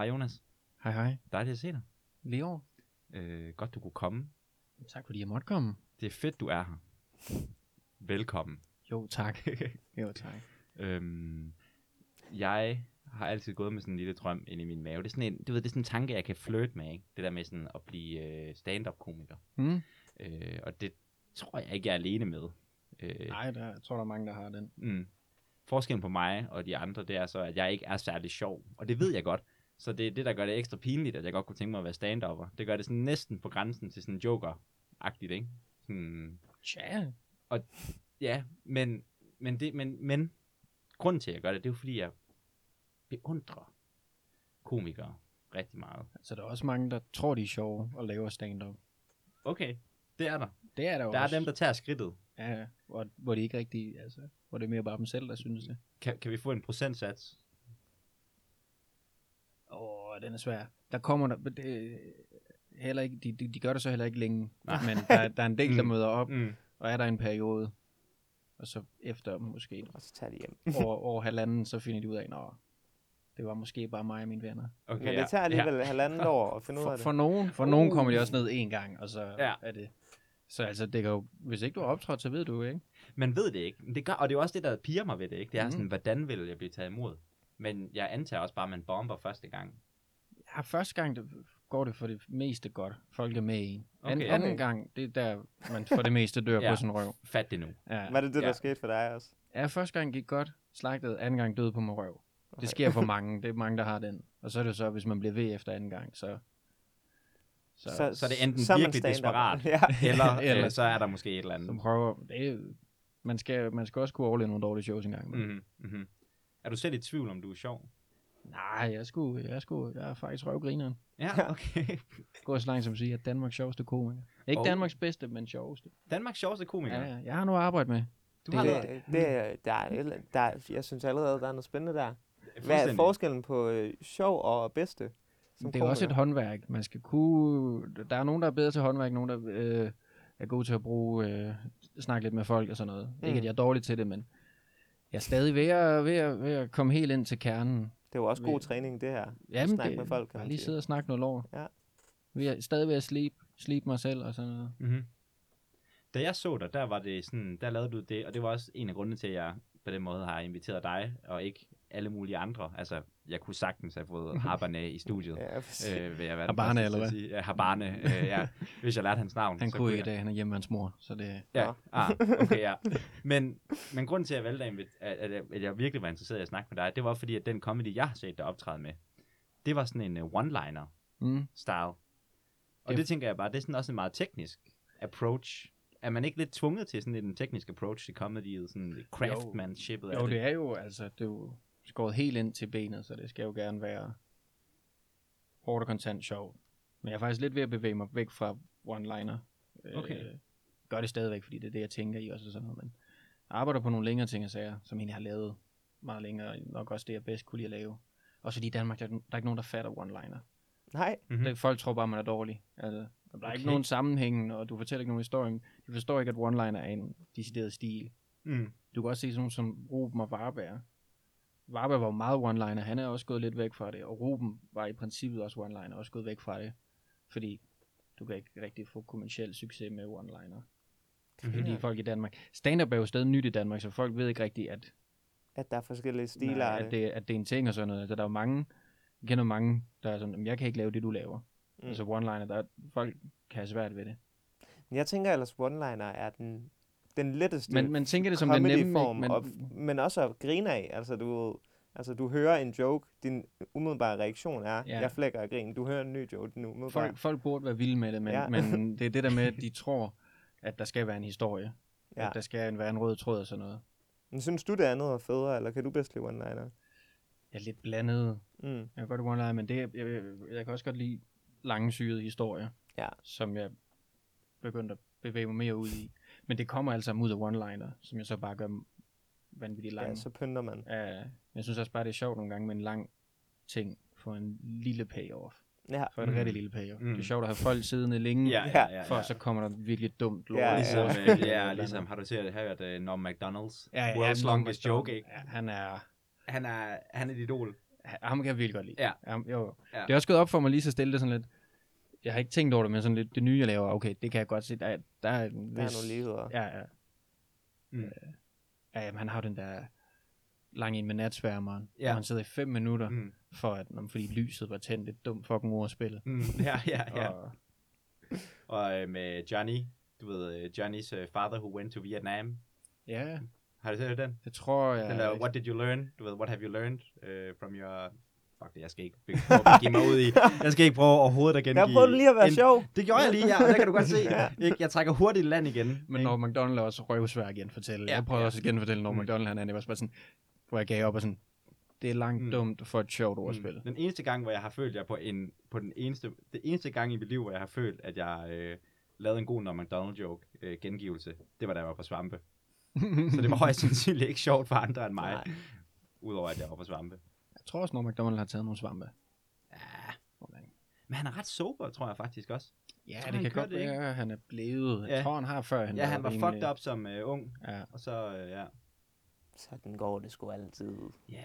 Hej Jonas. Hej hej. Dejligt at se dig. Leo. Øh, godt du kunne komme. Tak fordi jeg måtte komme. Det er fedt, du er her. Velkommen. Jo tak. jo tak. Øhm, jeg har altid gået med sådan en lille drøm ind i min mave. Det er sådan en, du ved, det er sådan en tanke, jeg kan flirte med, ikke? Det der med sådan at blive øh, stand-up-komiker. Mm? Øh, og det tror jeg ikke, jeg er alene med. Øh, Nej, der, jeg tror, der er mange, der har den. Mm. Forskellen på mig og de andre, det er så, at jeg ikke er særlig sjov. Og det ved jeg godt. Så det er det, der gør det ekstra pinligt, at jeg godt kunne tænke mig at være stand-upper. Det gør det sådan næsten på grænsen til sådan joker-agtigt, ikke? Sådan, Tja. ja, men, men, det, men, men grunden til, at jeg gør det, det er jo fordi, jeg beundrer komikere rigtig meget. Altså, der er også mange, der tror, de er sjove og laver stand-up. Okay, det er der. Det er der jo Der er også. dem, der tager skridtet. Ja, hvor, hvor de ikke rigtig, altså, hvor det er mere bare dem selv, der synes det. Kan, kan vi få en procentsats? Den er svær. Der kommer der, det, heller ikke, de, de, de gør det så heller ikke længe, Nej. men der, der er en del, der Mm. møder op, Mm. og er der en periode, og så efter måske Og så tager de hjem. år, år halvanden, så finder de ud af, nå, det var måske bare mig og mine venner. Okay, Men ja. det tager alligevel ja. halvandet år at finde ud For, af det. for nogen, for nogen kommer de også ned en gang, og så Ja. er det. Så altså, det kan jo, hvis ikke du har optrådt, så ved du jo ikke. Man ved det ikke. Det gør, og det er jo også det, der piger mig ved det, ikke? Det er Mhm. sådan, hvordan vil jeg blive taget imod? Men jeg antager også bare, at man bomber første gang. Ja, første gang det går det for det meste godt. Folk er med i en. Okay. Anden, anden Okay. gang, det er der, man for det meste dør Ja. på sin røv. Fat det nu. Ja. Var det det, der Ja. skete for dig også? ja, første gang gik godt, slagtet, anden gang døde på min røv. Okay. Det sker for mange, det er mange, der har den. Og så er det så, hvis man bliver ved efter anden gang, så... Så, så Så er det enten så er virkelig desperat, ja. eller, Eller- så er der måske et eller andet. som prøver, det er, man, skal, man skal også kunne overleve nogle dårlige shows engang. Mm. Mm-hmm. Mm-hmm. Er du selv i tvivl, om du er sjov? Nej, jeg skulle, jeg skulle, jeg er faktisk røvgrineren. Ja, okay. Gå så langt som at sige, at Danmarks sjoveste komiker. Ikke Og- Danmarks bedste, men sjoveste. Danmarks sjoveste komiker. Ja, ja, jeg har noget at arbejde med. Du Det- har Det, noget. det, er- der, er, der, er- jeg synes allerede, der er noget spændende der. Hvad er forskellen på øh, sjov og bedste? som Det er også et komiker? håndværk. Man skal kunne... Der er nogen, der er bedre til håndværk, nogen, der øh, er gode til at bruge... Øh, snakke lidt med folk og sådan noget. Mm. Ikke, at jeg er dårlig til det, men jeg er stadig ved at, ved at, ved at komme helt ind til kernen. Det er jo også god Ved- træning, det her. Jamen, snakke det, med folk, kan man lige sige. sidde og snakke noget lort. Ja. Vi er stadig ved at slibe, slibe mig selv og sådan noget. Mm-hmm. Da jeg så dig, der var det sådan, der lavede du det, og det var også en af grundene til, at jeg på den måde har inviteret dig, og ikke alle mulige andre. Altså, jeg kunne sagtens have fået Habane i studiet. Ja. Øh, vil jeg være Habane, eller hvad? Sige. Ja, Habane, øh, ja. Hvis jeg lærte hans navn. Han så kunne ikke i dag, han er hjemme med hans mor, så det... Ja, ah, okay, ja. Men, men grunden til, at jeg valgte at, invit- at, at, jeg, at jeg virkelig var interesseret i at snakke med dig, det var fordi, at den comedy, jeg har set dig optræde med, det var sådan en uh, one-liner Mm. style. Og Det- det tænker jeg bare, det er sådan også en meget teknisk approach. Er man ikke lidt tvunget til sådan en teknisk approach til comedy, sådan lidt craftsmanshipet af Jo, det er jo, altså, det er jo skåret helt ind til benet, så det skal jo gerne være hårdt og kontant sjovt. Men jeg er faktisk lidt ved at bevæge mig væk fra one-liner. Okay. Øh, gør det stadigvæk, fordi det er det, jeg tænker i også og sådan noget, men jeg arbejder på nogle længere ting og sager, som egentlig har lavet meget længere, og nok også det, jeg bedst kunne lide at lave. Også fordi i Danmark, der er, der er ikke nogen, der fatter one-liner. Nej, Mm-hmm. Mm. Folk tror bare, man er dårlig. Altså, der er okay. Okay. ikke nogen sammenhæng, og du fortæller ikke nogen historie. De forstår ikke, at one-liner er en decideret stil. Mm. Du kan også se sådan nogle som Ruben og Varberg. Varberg var meget one-liner, han er også gået lidt væk fra det, og Ruben var i princippet også one-liner, også gået væk fra det, fordi du kan ikke rigtig få kommersiel succes med one-liner. Mhm. Fordi folk i Danmark, stand-up er jo stadig nyt i Danmark, så folk ved ikke rigtigt, at, at der er forskellige stiler at, det. at det er en ting og sådan noget. Altså, der er jo mange, jeg kender mange, der er sådan, "Jamen, jeg kan ikke lave det, du laver. Mm. Altså one-liner, der er, folk kan have svært ved det. Men Jeg tænker ellers, one-liner er den, den letteste Men man tænker det som den nemme, comedy-form, men, og, men også at grine af. Altså, du, altså, du hører en joke, din umiddelbare reaktion er, Ja. jeg flækker af grin. Du hører en ny joke, din umiddelbare. folk, folk burde være vilde med det, men, Ja. men det er det der med, at de tror, at der skal være en historie. Ja. At der skal være en rød tråd og sådan noget. Men synes du, det andet er federe, eller kan du bedst lide one-liner? Jeg er lidt blandet. Mm. Jeg kan godt lide one men det, jeg, jeg, jeg kan også godt lide lange syrede historier, Ja. som jeg begyndte at bevæge mig mere ud i. Men det kommer altså ud af one-liner, som jeg så bare gør vanvittigt lang. Ja, så pynter man. Ja, jeg synes også bare, det er sjovt nogle gange med en lang ting for en lille payoff. Ja. For en Mm. rigtig lille payoff. Mm. Det er sjovt at have folk siddende længe, Ja, Ja, ja, ja. for ja. så kommer der virkelig dumt lort. Ja, Ligesom, ja. øh, ja, ligesom, har du set, hørt uh, Norm MacDonald's? Ja, ja, World's Norm Longest. Joke, ikke? Ja, han er, Han er, han er et idol. ham kan jeg virkelig godt lide. Ja. Ham, jo. Ja. Det er også gået op for mig lige så stille det sådan lidt, jeg har ikke tænkt over det, men sådan lidt det nye, jeg laver, okay, det kan jeg godt se, der, er- der er en Der er vis- nogle ligheder. Ja, ja. Mm. Øh, ja, jamen, han har jo den der lang en med natsværmeren, Ja. hvor han sidder i fem minutter, mm. For at, nå, fordi lyset var tændt, et dumt fucking ordspil. Mm. Ja, ja, ja. Og, Og øh, med Johnny, du ved, øh, Johnny's uh, father who went to Vietnam. ja, Har du set den? det tror jeg. Den der, what did you learn? Du ved, what have you learned uh, from your... Fuck det, jeg skal ikke prøve at give mig ud i. Jeg skal ikke prøve overhovedet at gengive. Jeg prøvede lige at være en- sjov. Det gjorde jeg lige, ja, og der kan du godt se. Ikke? Jeg trækker hurtigt land igen. Men når McDonald er også røvsvær at genfortælle. Ja, jeg prøver ja. også at genfortælle, når Mm. McDonald han er, det var bare sådan, hvor jeg gav op og sådan, det er langt Mm. mm. dumt for et sjovt ordspil. Mm. Den eneste gang, hvor jeg har følt, jeg på en, på den eneste, det eneste gang i mit liv, hvor jeg har følt, at jeg øh, lavede en god Norm McDonald joke øh, gengivelse, det var da jeg var på svampe. Så det var højst sandsynligt ikke sjovt for andre end mig, Nej. udover at jeg var på svampe. Jeg tror også, når McDonald har taget nogle svampe. Ja, men han er ret sober, tror jeg faktisk også. Ja, tror, det han kan godt det, være, at han er blevet. Jeg Ja. tror, han har før. Han Ja, han var rimelig- fucked up som øh, ung, Ja. og så, øh, ja. Sådan går det sgu altid. Ja,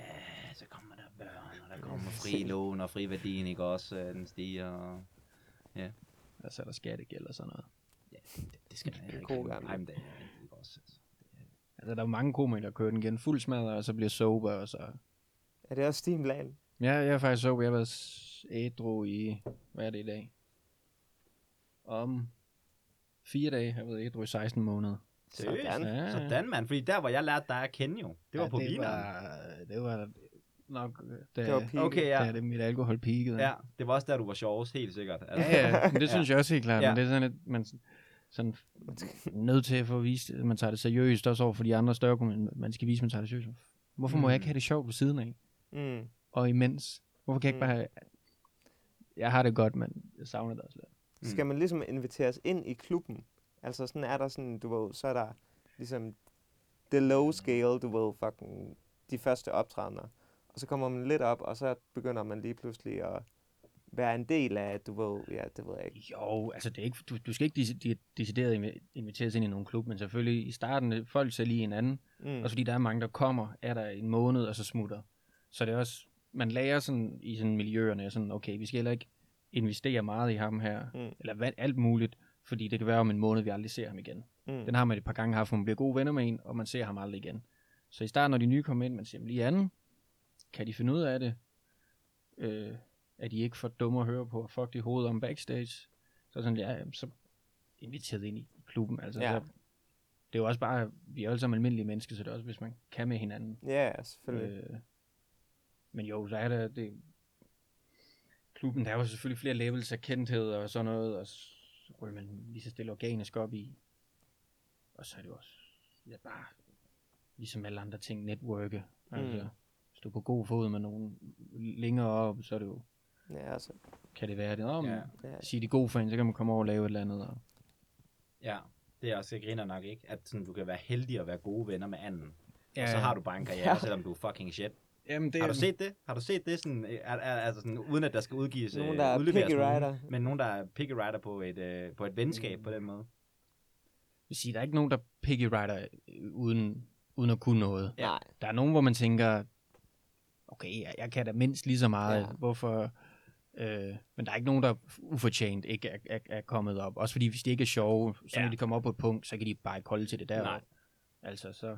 så kommer der børn, og der kommer fri lån og fri værdien, ikke også? øh, Den stiger, og Og så er der skattegæld og sådan noget. det, det skal man Det er ikke. god gamle. Ej, men det er ikke også. Altså. Altså, der er mange komikere, der kører den igen fuld smadret, og så bliver sober, og så... Er det også din plan? Ja, jeg er faktisk sober. Jeg har været s- ædru i... Hvad er det i dag? Om fire dage har jeg været ædru i 16 måneder. Sådan. Ja, Sådan, mand. Fordi der, hvor jeg lærte dig at kende jo, det var ja, på det vineren. var, det var nok... Da, Det var. Okay, ja. Da det mit alkohol peakede. Ja, det var også der, du var sjovest, helt sikkert. Altså, Ja, ja, men det synes jeg også helt klart. Ja. Ja. Men det er sådan lidt, man sådan nødt til at få vist, at man tager det seriøst, også over for de andre større kommuner. Man skal vise, at man tager det seriøst. Hvorfor må Mm. jeg ikke have det sjovt ved siden af? Mm. Og imens? Hvorfor kan jeg ikke Mm. bare have... Jeg har det godt, men jeg savner det også lidt. Mm. Skal man ligesom inviteres ind i klubben? Altså sådan er der sådan, du ved, så er der ligesom the low scale, du ved, fucking de første optrædener. Og så kommer man lidt op, og så begynder man lige pludselig at være en del af, du ved, ja, det ved jeg ikke. Jo, altså det er ikke, du, du skal ikke de- decideret invi- inviteres ind i nogen klub, men selvfølgelig i starten, øh, folk ser lige hinanden, Mm. mm. og fordi der er mange, der kommer, er der en måned, og så smutter. Så det er også, man lærer sådan i sådan miljøerne, sådan, okay, vi skal heller ikke investere meget i ham her, Mm. eller hvad, alt muligt, fordi det kan være om en måned, vi aldrig ser ham igen. Mm. Den har man et par gange haft, hvor man bliver gode venner med en, og man ser ham aldrig igen. Så i starten, når de nye kommer ind, man siger, lige anden, kan de finde ud af det? Øh, er de ikke for dumme at høre på, og fuck de hovedet om backstage? Så sådan, ja, så inviteret ind i klubben. Altså, Ja. så, det er jo også bare, vi er alle sammen almindelige mennesker, så det er også, hvis man kan med hinanden. Ja, ja, selvfølgelig. Øh, men jo, så er der det, klubben, der er jo selvfølgelig flere levels af kendthed og sådan noget, og så ryger man lige så stille organisk op i. Og så er det jo også ja, bare, ligesom alle andre ting, networke. Altså, Mm. hvis du er på god fod med nogen længere op, så er det jo, Ja, altså, kan det være det. Om, ja. Sige de gode fans, så kan man komme over og lave et eller andet. Og, Ja, det er også, jeg griner nok ikke, at sådan, du kan være heldig at være gode venner med anden. Ja. Og så har du bare en karriere, Ja. selvom du er fucking shit. Jamen, det Har du set det? Har du set det sådan, er, er, altså sådan uden at der skal udgives, Nogen, øh, der er udleveres picky nogen, rider. men nogen, der er picky rider på et, øh, på et venskab mm. på den måde. vil sige, der er ikke nogen, der picky rider øh, uden, uden at kunne noget. Ja. Nej. Der er nogen, hvor man tænker, okay, jeg, jeg kan da mindst lige så meget. Ja. Hvorfor? Øh, men der er ikke nogen, der ufortjent ikke er, er, er kommet op. Også fordi, hvis de ikke er sjove, så Ja. når de kommer op på et punkt, så kan de bare ikke holde til det der. Nej. Altså, så...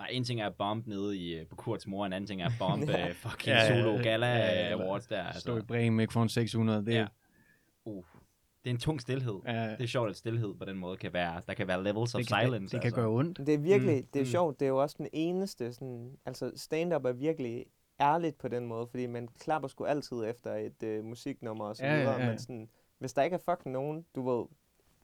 Nej, en ting er at bombe nede i, øh, på Kurts mor, en anden ting er at bombe Ja. ja. fucking Ja, ja, ja, solo ja. gala Ja, ja, ja, awards der. Altså, Stå i Altså. Bremen ikke for en 600, det Ja. ja. Uh, det er en tung stillhed. Ja, Det er sjovt, at stillhed på den måde kan være, der kan være levels of det, kan, silence. det, det kan altså. gøre ondt. Det er virkelig, Mm, det er mm. sjovt, det er jo også den eneste sådan, altså stand-up er virkelig ærligt på den måde, fordi man klapper sgu altid efter et øh, musiknummer og så Ja, ja, videre, ja. men sådan, hvis der ikke er fucking nogen, du ved,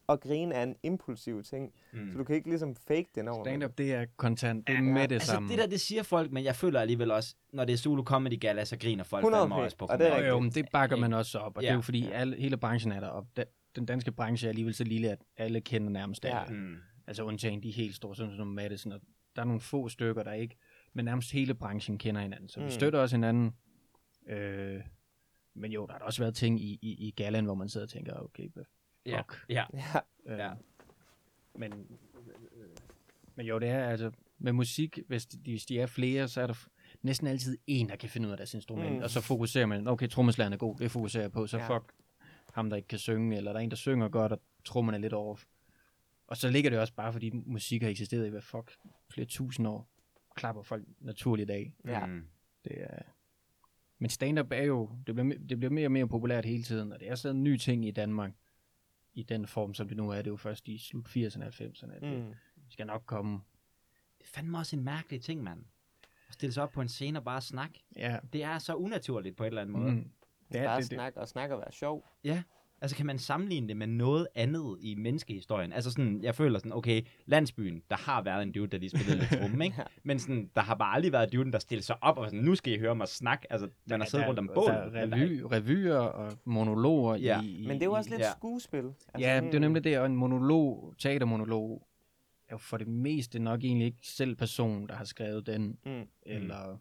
at grine er en impulsiv ting, Mm. så du kan ikke ligesom fake det over. Stand-up, det er kontant. Det er Ja, med det Altså, samme. det der, det siger folk, men jeg føler alligevel også, når det er Zulu Comedy Gala, så griner folk 100 fandme også på og det er Jo, men det bakker man også op, og ja. det er jo fordi, alle, hele branchen er deroppe. Da- Den danske branche er alligevel så lille, at alle kender nærmest Ja. alle. Mm. Altså undtagen de helt store, sådan som Madison, og der er nogle få stykker, der ikke, men nærmest hele branchen kender hinanden, så vi Mm. støtter også hinanden. Øh, men jo, der har også været ting i, i, i gallaen, hvor man sidder og tænker, okay, hvad Ja. Ja. Ja, Øh, Ja. Men, men jo, det er altså, med musik, hvis de, hvis de er flere, så er der næsten altid en, der kan finde ud af deres instrument, Mm. og så fokuserer man, okay, trommeslageren er god, det fokuserer jeg på, så Ja. fuck ham, der ikke kan synge, eller der er en, der synger godt, og trommerne er lidt off. Og så ligger det også bare, fordi musik har eksisteret i, hvad fuck, flere tusind år, klapper folk naturligt af. Ja. Mm. Det er... Men stand-up er jo, det bliver, det bliver mere og mere populært hele tiden, og det er sådan en ny ting i Danmark, i den form, som det nu er. Det er jo først i slut 80'erne og 90'erne, at det Mm. skal nok komme. Det er fandme også en mærkelig ting, mand. At stille sig op på en scene og bare snakke. Ja, Det er så unaturligt på en eller anden måde. mm. det er Bare det, det. snak og snak og være sjov. Altså kan man sammenligne det med noget andet i menneskehistorien? Altså sådan, jeg føler sådan, okay, landsbyen, der har været en dude, der lige spillede lidt tromme, ikke? Ja. Men sådan, der har bare aldrig været duden, der stiller sig op og sådan, nu skal I høre mig snakke. Altså, man har siddet der, rundt om bål. Der er revy, revyer og monologer Ja, i, i... Men det er jo også lidt Ja. skuespil. Altså, Ja, det er nemlig det, og en monolog, teatermonolog, er jo for det meste nok egentlig ikke selv personen, der har skrevet den, Mm, eller...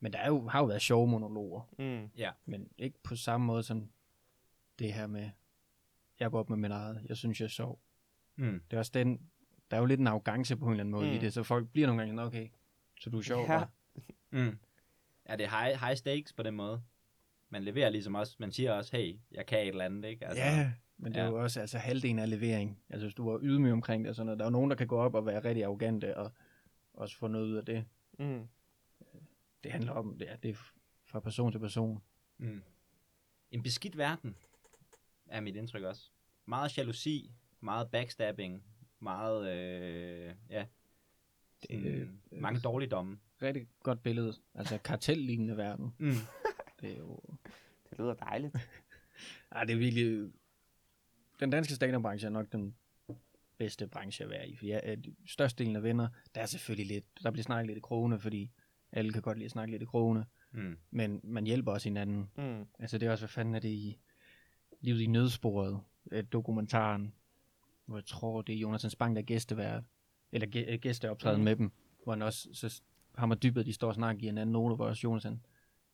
Men der er jo, har jo været sjove monologer, mm, men ikke på samme måde som det her med, jeg går op med min eget, jeg synes, jeg er sjov. Mm. Det er også den, der er jo lidt en arrogance på en eller anden måde Mm. i det, så folk bliver nogle gange sådan, okay, så du er sjov, Ja. ja. Mm. Ja, det er high, high stakes på den måde. Man leverer ligesom også, man siger også, hey, jeg kan et eller andet, ikke? Altså, ja, men det er ja. jo også altså, halvdelen af levering. Altså hvis du var ydmyg omkring det, og sådan noget. der er jo nogen, der kan gå op og være rigtig arrogante, og også få noget ud af det. mm. Det handler om, det er, det er fra person til person. Mm. En beskidt verden, er mit indtryk også. Meget jalousi, meget backstabbing, meget, øh, ja, sådan, Det, øh, øh, mange dårligdomme. Rigtig godt billede. Altså kartellignende verden. Mm. Det er jo... Det lyder dejligt. Ej, det er virkelig... Den danske stand-up-branche er nok den bedste branche at være i. For ja, størstedelen af venner, der er selvfølgelig lidt... Der bliver snakket lidt i krone, fordi alle kan godt lide at snakke lidt i krone. Mm. Men man hjælper også hinanden. Mm. Altså det er også, hvad fanden er det i Livet i nødsporet, øh, dokumentaren, hvor jeg tror, det er Jonas Spang, der er gæstevært, eller gæ- øh, gæsteoptræden mm. med dem, hvor han også, så ham og Dybvad, de står og snakker i en anden note, hvor også Jonas han,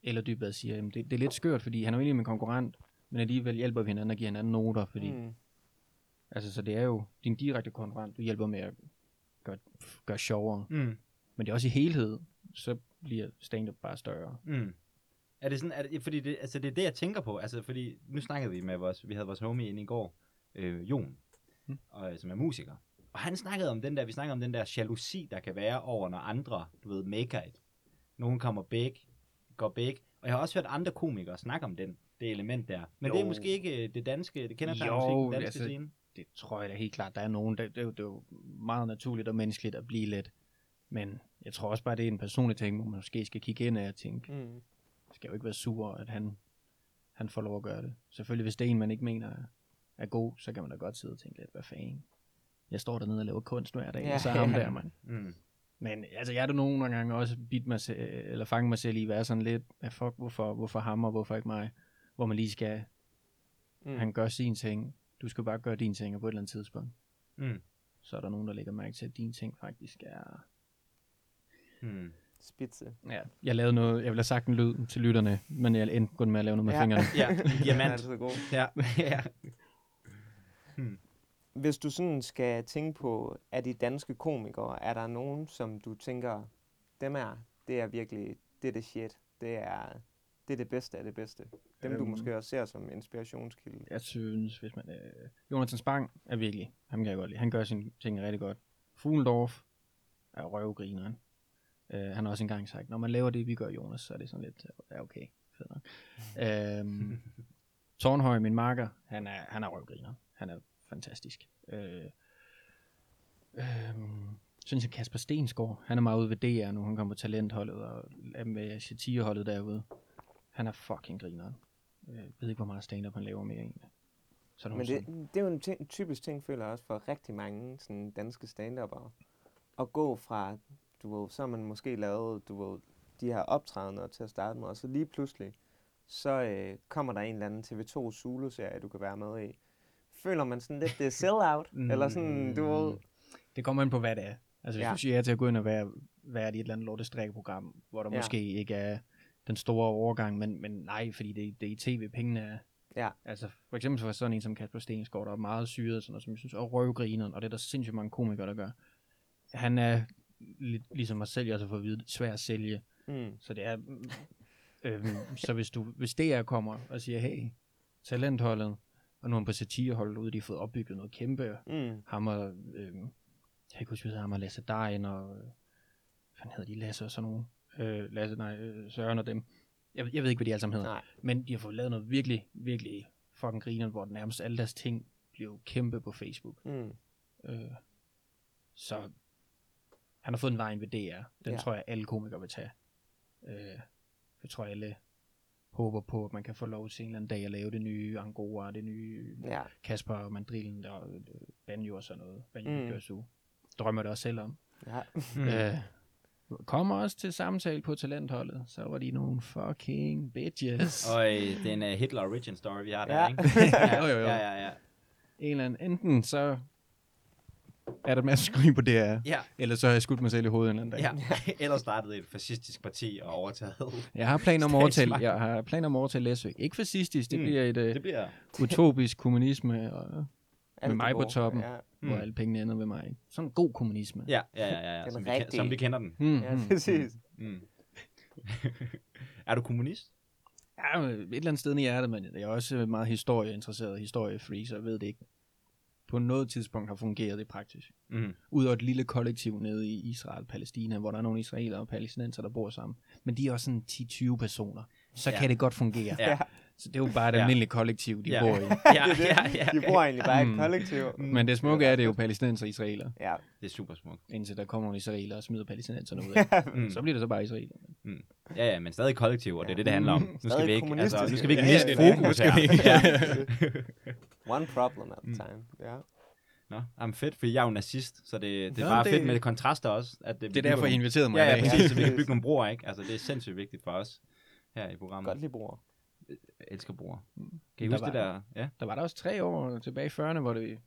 eller Dybvad siger, jamen det, det, er lidt skørt, fordi han er jo egentlig min konkurrent, men alligevel hjælper vi hinanden og giver hinanden noter, fordi. Mm. altså så det er jo din direkte konkurrent, du hjælper med at gøre, gøre sjovere, Mm. men det er også i helhed, så bliver stand-up bare større. Mm. Er det sådan, er det, fordi det, altså det er det, jeg tænker på, altså fordi, nu snakkede vi med vores, vi havde vores homie inde i går, øh, Jon, Mm. og, som er musiker, og han snakkede om den der, vi snakkede om den der jalousi, der kan være over, når andre, du ved, maker it. Nogen kommer big, går big, og jeg har også hørt andre komikere snakke om den, det element der. Men jo. det er måske ikke øh, det danske, det kender Jo, musik, den danske altså, scene. det tror jeg da helt klart, der er nogen, det, er jo, det er jo meget naturligt og menneskeligt at blive lidt. Men jeg tror også bare, det er en personlig ting, hvor man måske skal kigge ind af og tænke, Mm. Jeg skal jo ikke være sur, at han, han får lov at gøre det. Selvfølgelig, hvis det er en, man ikke mener er, er god, så kan man da godt sidde og tænke lidt, hvad fanden. Jeg står dernede og laver kunst hver dag, Ja, og så er ham ja. der, mand. Mm. Men altså, jeg har da nogle gange også bidt mig selv, eller fanget mig selv i, hvad er sådan lidt, hvad fuck, hvorfor, hvorfor ham, og hvorfor ikke mig? Hvor man lige skal, Mm. han gør sin ting, du skal bare gøre din ting, og på et eller andet tidspunkt Mm. så er der nogen, der lægger mærke til, at dine ting faktisk er... Mm. Spidse. Ja, jeg lavede noget, jeg ville have sagt en lyd til lytterne, men jeg endte kun med at lave noget med Ja. ja. fingrene. Ja, en Den er diamant. god. ja. ja. Hvis du sådan skal tænke på, at de danske komikere, er der nogen, som du tænker, dem er, det er virkelig, det er det shit. Det er det, er det bedste af det bedste. Dem, du Øhm. måske også ser som inspirationskilde. Jeg synes, hvis man... Øh, Jonathan Spang er virkelig, ham kan jeg godt lide. Han gør sine ting rigtig godt. Fuglendorf er røvgrineren. Uh, han har også engang sagt, når man laver det, vi gør, Jonas, så er det sådan lidt, ja okay, fedt nok. øhm, Tornhøj, min marker, han er, han er røvgriner. Han er fantastisk. Øh, øh, synes jeg Kasper Stensgaard, han er meget ude ved DR nu, han kommer på talentholdet og er med satirholdet derude. Han er fucking grineren. Jeg ved ikke, hvor meget stand-up han laver mere egentlig. Så Men det, som- det er jo en ting, typisk ting, føler jeg også for rigtig mange sådan danske stand At gå fra, du ved, så har man måske lavet, du ved, de her optrædener til at starte med, og så lige pludselig, så øh, kommer der en eller anden TV2 Zulu-serie, du kan være med i. Føler man sådan lidt, det er sell-out? eller sådan, du ved, Det kommer an på, hvad det er. Altså, hvis Ja. du siger til at gå ind og være, være i et eller andet lortestrikkeprogram, hvor der Ja. måske ikke er den store overgang, men, men nej, fordi det, det er i tv, pengene er. Ja. Altså, for eksempel for sådan en som Kasper Stensgaard, der er meget syret, sådan noget, som jeg synes, og røvgrineren, og det er der sindssygt mange komikere, der gør. Han er, lidt, ligesom mig selv, jeg også har fået at vide, svær at sælge. Mm. Så det er... Øhm, så hvis, du, hvis DR kommer og siger, hey, talentholdet, og nu er på satireholdet ude, de har fået opbygget noget kæmpe, Mm. ham og, øhm, jeg kan huske, ham og Lasse Dejen, og, øh, hvad hedder de, Lasse og sådan nogle, øh, Lasse, nej, øh, Søren og dem. Jeg, jeg ved ikke, hvad de alle sammen hedder. Nej. Men de har fået lavet noget virkelig, virkelig fucking griner, hvor nærmest alle deres ting blev kæmpe på Facebook. Mm. Øh, så han har fået en vej ved DR. Den Ja. ja. tror jeg, alle komikere vil tage. Øh, jeg tror, alle håber på, at man kan få lov til en eller anden dag at lave det nye Angora, det nye Ja. Kasper og Mandrillen og øh, Banjo og sådan noget. Banjo Mm. mm. su. Drømmer det også selv om. ja. Mm. Øh, kommer også til samtale på talentholdet, så var de nogle fucking bitches. Og øh, det er en uh, Hitler origin story, vi har der, Ja. ikke? jo, jo, jo. Ja, ja, ja. En eller anden, enten så er der masser af skrig på DR, Ja, eller så har jeg skudt mig selv i hovedet en eller anden dag. ja. Ellers startede et fascistisk parti og overtaget. Jeg har planer om at overtale, Statsmagt. jeg har planer om at overtale Læsø. Ikke fascistisk, det Mm. mm. bliver et uh, Det bliver... utopisk kommunisme, og, Alt mig det på toppen. Ja. mm. hvor alle pengene ender ved mig. Sådan en god kommunisme. Ja, ja, ja, ja, ja. Som, vi, ke- rigtige. som vi kender den. Mm, ja, mm. præcis. Mm. er du kommunist? Ja, et eller andet sted i hjertet, men jeg er også meget historieinteresseret, historiefree, så jeg ved det ikke på noget tidspunkt har fungeret i praksis. Mm. Udover et lille kollektiv nede i Israel, Palæstina, hvor der er nogle israelere og palæstinenser, der bor sammen. Men de er også sådan 10-20 personer. Så Ja. ja. kan det godt fungere. Ja. Så det er jo bare et Ja. almindeligt kollektiv, de Ja. bor i. Ja, det det. ja, ja. De bor egentlig bare i et Mm. kollektiv. Men det smukke er, det er jo palæstinenser og israelere, Ja. Det er super smukt. indtil der kommer nogle israelere og smider palæstinenserne ud af. Mm. Så bliver det så bare israelere. Ja, ja, men stadig kollektiv, og det er det, det handler om. Nu skal vi ikke, altså, nu skal vi ikke Ja, miste ja, fokus her. Ja. One problem at a Mm. time. Ja. Nå, jamen fedt, fordi jeg er jo nazist, så det, det er Nå, bare det- fedt med kontraster også. At Det er derfor, I inviterede mig. Ja, ja, præcis, så vi kan bygge nogle broer, ikke? Altså, det er sindssygt vigtigt for os her i programmet. Godt lige bror. Elsker broer. Kan I Der huske var- det der? Ja. Der var der også tre år tilbage i 40'erne, hvor, det,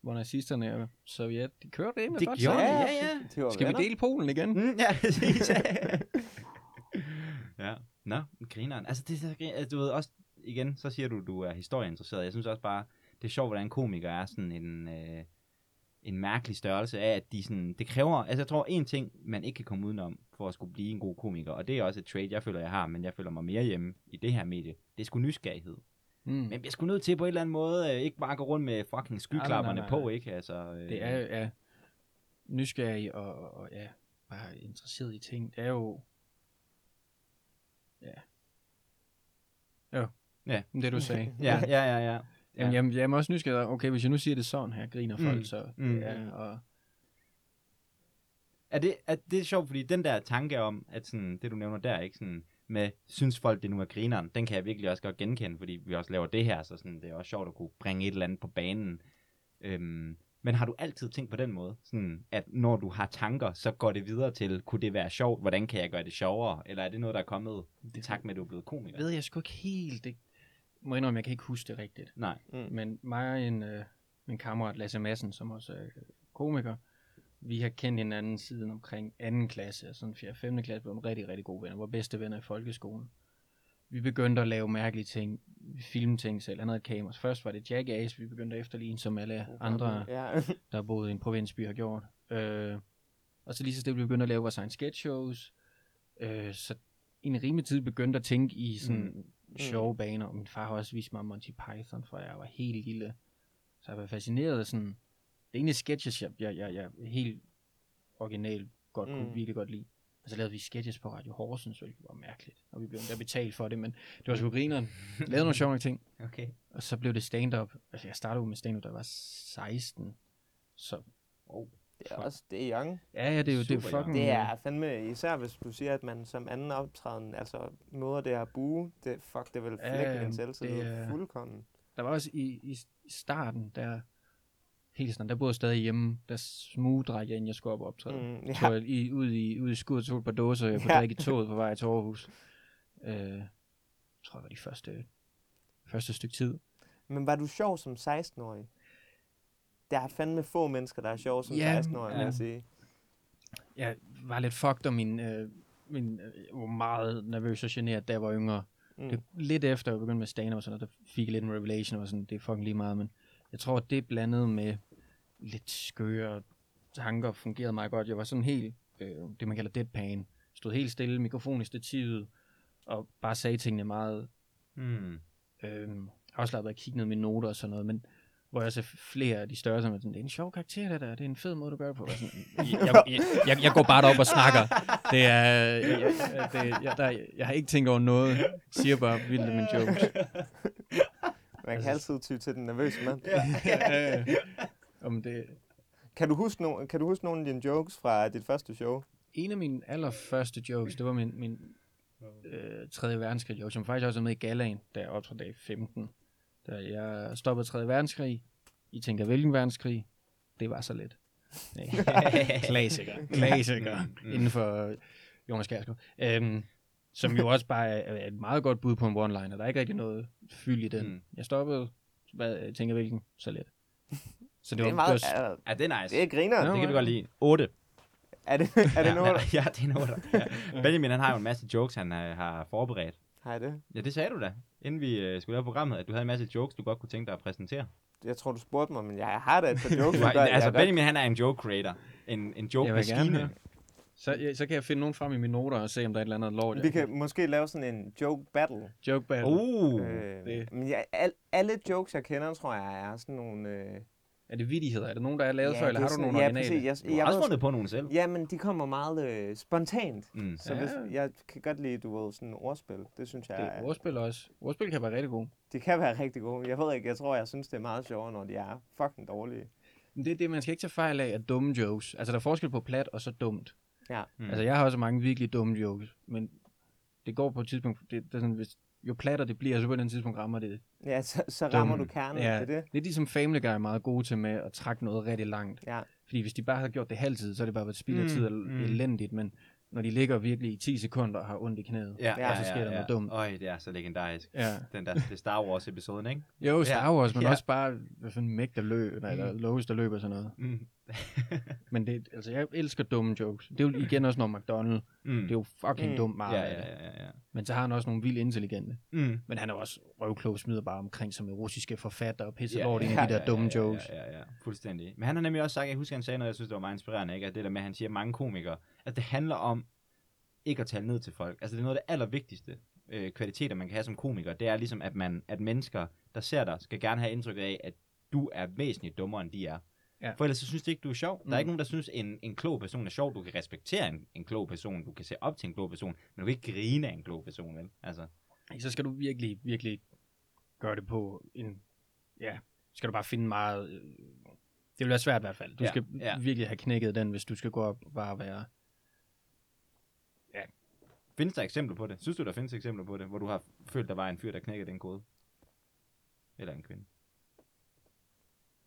hvor nazisterne og Sovjet, de kørte Det godt gjorde de, ja, ja. De var Skal vi dele Polen igen? Mm, ja, præcis. ja. Nå, grineren. Altså, det er så altså, du ved også, igen, så siger du, du er historieinteresseret. Jeg synes også bare, det er sjovt, hvordan en komiker er sådan en, øh, en mærkelig størrelse af, at de sådan, det kræver, altså jeg tror en ting, man ikke kan komme udenom for at skulle blive en god komiker, og det er også et trait, jeg føler, jeg har, men jeg føler mig mere hjemme i det her medie. Det er sgu nysgerrighed. Mm. Men jeg sgu nødt til på en eller anden måde, øh, ikke bare gå rundt med fucking skyklapperne Nej, nej, nej, på, ikke? Altså, øh, Det er ja, nysgerrig og, og ja, bare interesseret i ting. Det er jo... Ja. Jo. Ja. Det du sagde. Ja, ja, ja, ja. Jamen, Ja. jamen, jeg er også nysgerrig. Okay, hvis jeg nu siger det sådan her, griner folk, Mm. så... Mm. Ja, og, Er det, er det er sjovt, fordi den der tanke om, at sådan, det du nævner der, ikke sådan, med, synes folk det nu er grineren, den kan jeg virkelig også godt genkende, fordi vi også laver det her, så sådan, det er også sjovt at kunne bringe et eller andet på banen. Øhm, men har du altid tænkt på den måde, sådan, at når du har tanker, så går det videre til, kunne det være sjovt, hvordan kan jeg gøre det sjovere, eller er det noget, der er kommet i takt med, at du er blevet komiker? ved jeg sgu ikke helt. Det, må indrømme, jeg kan ikke huske det rigtigt. Nej. Mm. Men mig og en, øh, min kammerat Lasse Madsen, som også er øh, komiker, vi har kendt hinanden siden omkring 2. klasse, og sådan 4. 5. klasse blev en rigtig, rigtig gode venner. Vores bedste venner i folkeskolen. Vi begyndte at lave mærkelige ting, filme ting selv. Han havde et kamera. Først var det Jackass, vi begyndte at efterligne, som alle andre, Ja. der boede i en provinsby, har gjort. Øh, og så lige så stille, vi begyndte at lave vores egen sketch shows. Øh, så i en rimelig tid begyndte at tænke i sådan mm. sjove baner. Og min far har også vist mig Monty Python, fra jeg var helt lille. Så jeg var fascineret af sådan... Det er egentlig sketches, jeg, jeg, jeg, jeg helt originalt godt kunne Mm. virkelig godt lide. Og så lavede vi sketches på Radio Horsens, hvilket var mærkeligt. Og vi blev endda betalt for det, men det var sgu grineren. Lavede nogle sjove ting. Okay. Og så blev det stand-up. Altså, jeg startede med stand-up, da jeg var 16. Så Det er også, det er young. ja, ja, det er jo det er fucking... Det er fandme, især hvis du siger, at man som anden optræden, altså møder det her bue, det, fuck, det vil flække ja, det er- fuldkommen. Der var også i, i starten, der helt sådan, der boede jeg stadig hjemme, der smugdrak jeg, inden jeg skulle op og optræde. Mm, ja. ja. jeg i, ud i, ud i skuddet, tog et par dåser, jeg kunne Ja. drikke i toget på vej til Aarhus. Øh, jeg tror jeg var de første, første stykke tid. Men var du sjov som 16-årig? Der er fandme få mennesker, der er sjov som Ja, 16-årig, vil ja. jeg sige. Jeg var lidt fucked, og min, øh, min øh, jeg var meget nervøs og generet, da jeg var yngre. Mm. Det, lidt efter jeg begyndte med stand og sådan noget, der fik jeg lidt en revelation, og sådan, det er fucking lige meget, men jeg tror, at det blandet med lidt skøre tanker fungerede meget godt. Jeg var sådan helt, øh, det man kalder deadpan. Stod helt stille, mikrofon i stativet, og bare sagde tingene meget Mm. øhm, afslappet at kigge ned i mine noter og sådan noget, men hvor jeg så flere af de større, som er sådan, det er en sjov karakter, det der, det er en fed måde, du gør det på. Og Sådan, jeg, jeg, jeg, jeg, går bare derop og snakker. Det er, jeg, jeg, det, jeg, der, jeg har ikke tænkt over noget. Jeg siger bare vildt med mine jokes. Man kan altid ty til den nervøse mand. Ja. Om det, Kan du, huske no- kan du huske nogle af dine jokes fra dit første show? en af mine allerførste jokes, det var min, min øh, 3. verdenskrig joke, som faktisk også er med i galaen, da jeg optrådte dag 15. Da jeg stoppede 3. verdenskrig. I tænker, hvilken verdenskrig? Det var så let. Klassiker. Klassiker. Mm. Inden for Jonas Kjærsgaard. Øhm, som jo også bare er, et meget godt bud på en one-liner. Der er ikke rigtig noget fyld i den. Mm. Jeg stoppede, hvad, jeg tænker, hvilken? Så let. Så det, Det var, er meget... det var, Er, Ja, det er nice. det er griner. Ja. det kan vi godt lide. 8. Er det, er det ja, noget? men- Ja, det er noget. Ja. Benjamin, han har jo en masse jokes, han øh, har forberedt. Har det? Ja, det sagde du da, inden vi øh, skulle lave programmet, at du havde en masse jokes, du godt kunne tænke dig at præsentere. Jeg tror, du spurgte mig, men jeg har da et par jokes. Du har, altså, jeg Benjamin, han er en joke creator. En, en joke maskine. Så, ja, så kan jeg finde nogen frem i mine noter og se, om der er et eller andet lort. Vi kan måske lave sådan en joke battle. Joke battle. Uh, Øh, det- men jeg, al, alle jokes, jeg kender, tror jeg, er sådan nogle... Øh, Er det vidigheder? Er det nogen, der er lavet ja, før, eller det har er du sådan- nogle ja, originale? Præcis, jeg, du har jeg også fundet på nogen selv. Ja, men de kommer meget øh, spontant. Mm. Så Ja. hvis, jeg kan godt lide, du ved, sådan ordspil. Det synes jeg, Det er, ordspil også. Ordspil kan være rigtig gode. de kan være rigtig gode. Jeg ved ikke, jeg tror, jeg synes, det er meget sjovere, når de er fucking dårlige. Men det er det, man skal ikke tage fejl af, at dumme jokes. Altså, der er forskel på plat og så dumt. Ja. Mm. Altså, jeg har også mange virkelig dumme jokes, men det går på et tidspunkt, det, det er sådan, hvis, jo platter det bliver, så på den tidspunkt rammer det. Ja, så, så rammer Dum. du kernen. Ja. Det er det. Lidt ligesom Family Guy er meget gode til med at trække noget rigtig langt. Ja. Fordi hvis de bare havde gjort det halvtid, så er det bare været spild af Mm, tid og mm. elendigt, men når de ligger virkelig i 10 sekunder og har ondt i knæet. Ja, Ja, så sker ja, der ja. noget dumt. Øj, det er så legendarisk. Ja. Den der, det Star Wars episoden, ikke? Jo, Star Wars, men Ja. også bare hvad for en mægtig løb, eller Mm. Lois, der løber og sådan noget. Mm. Men det, altså, jeg elsker dumme jokes. Det er jo igen også noget McDonald. mm. Det er jo fucking Mm. dumt meget ja, af det. ja, ja, ja. Men så har han også nogle vildt intelligente. Mm. Men han er også røvklog, smider bare omkring som en russiske forfatter og pisser Ja, lort ind i ja, de der dumme ja, jokes. Ja, ja, ja, fuldstændig. Men han har nemlig også sagt, jeg husker, han sagde noget, jeg synes, det var meget inspirerende, ikke? At det der med, at han siger, at mange komikere, at det handler om ikke at tale ned til folk. Altså, det er noget af det allervigtigste øh, kvaliteter, man kan have som komiker. Det er ligesom, at, man, at mennesker, der ser dig, skal gerne have indtryk af, at du er væsentligt dummere, end de er. Ja. For ellers så synes de ikke, du er sjov. Der er Mm. ikke nogen, der synes, en, en klog person er sjov. Du kan respektere en, en klog person. Du kan se op til en klog person. Men du kan ikke grine af en klog person, vel? Altså, Så skal du virkelig, virkelig gøre det på en... Ja, skal du bare finde meget... øh, Det vil være svært i hvert fald. Du Ja, skal ja. virkelig have knækket den, hvis du skal gå op og bare være... findes der eksempler på det? Synes du, der findes eksempler på det, hvor du har følt, der var en fyr, der knækkede den kode? Eller en kvinde?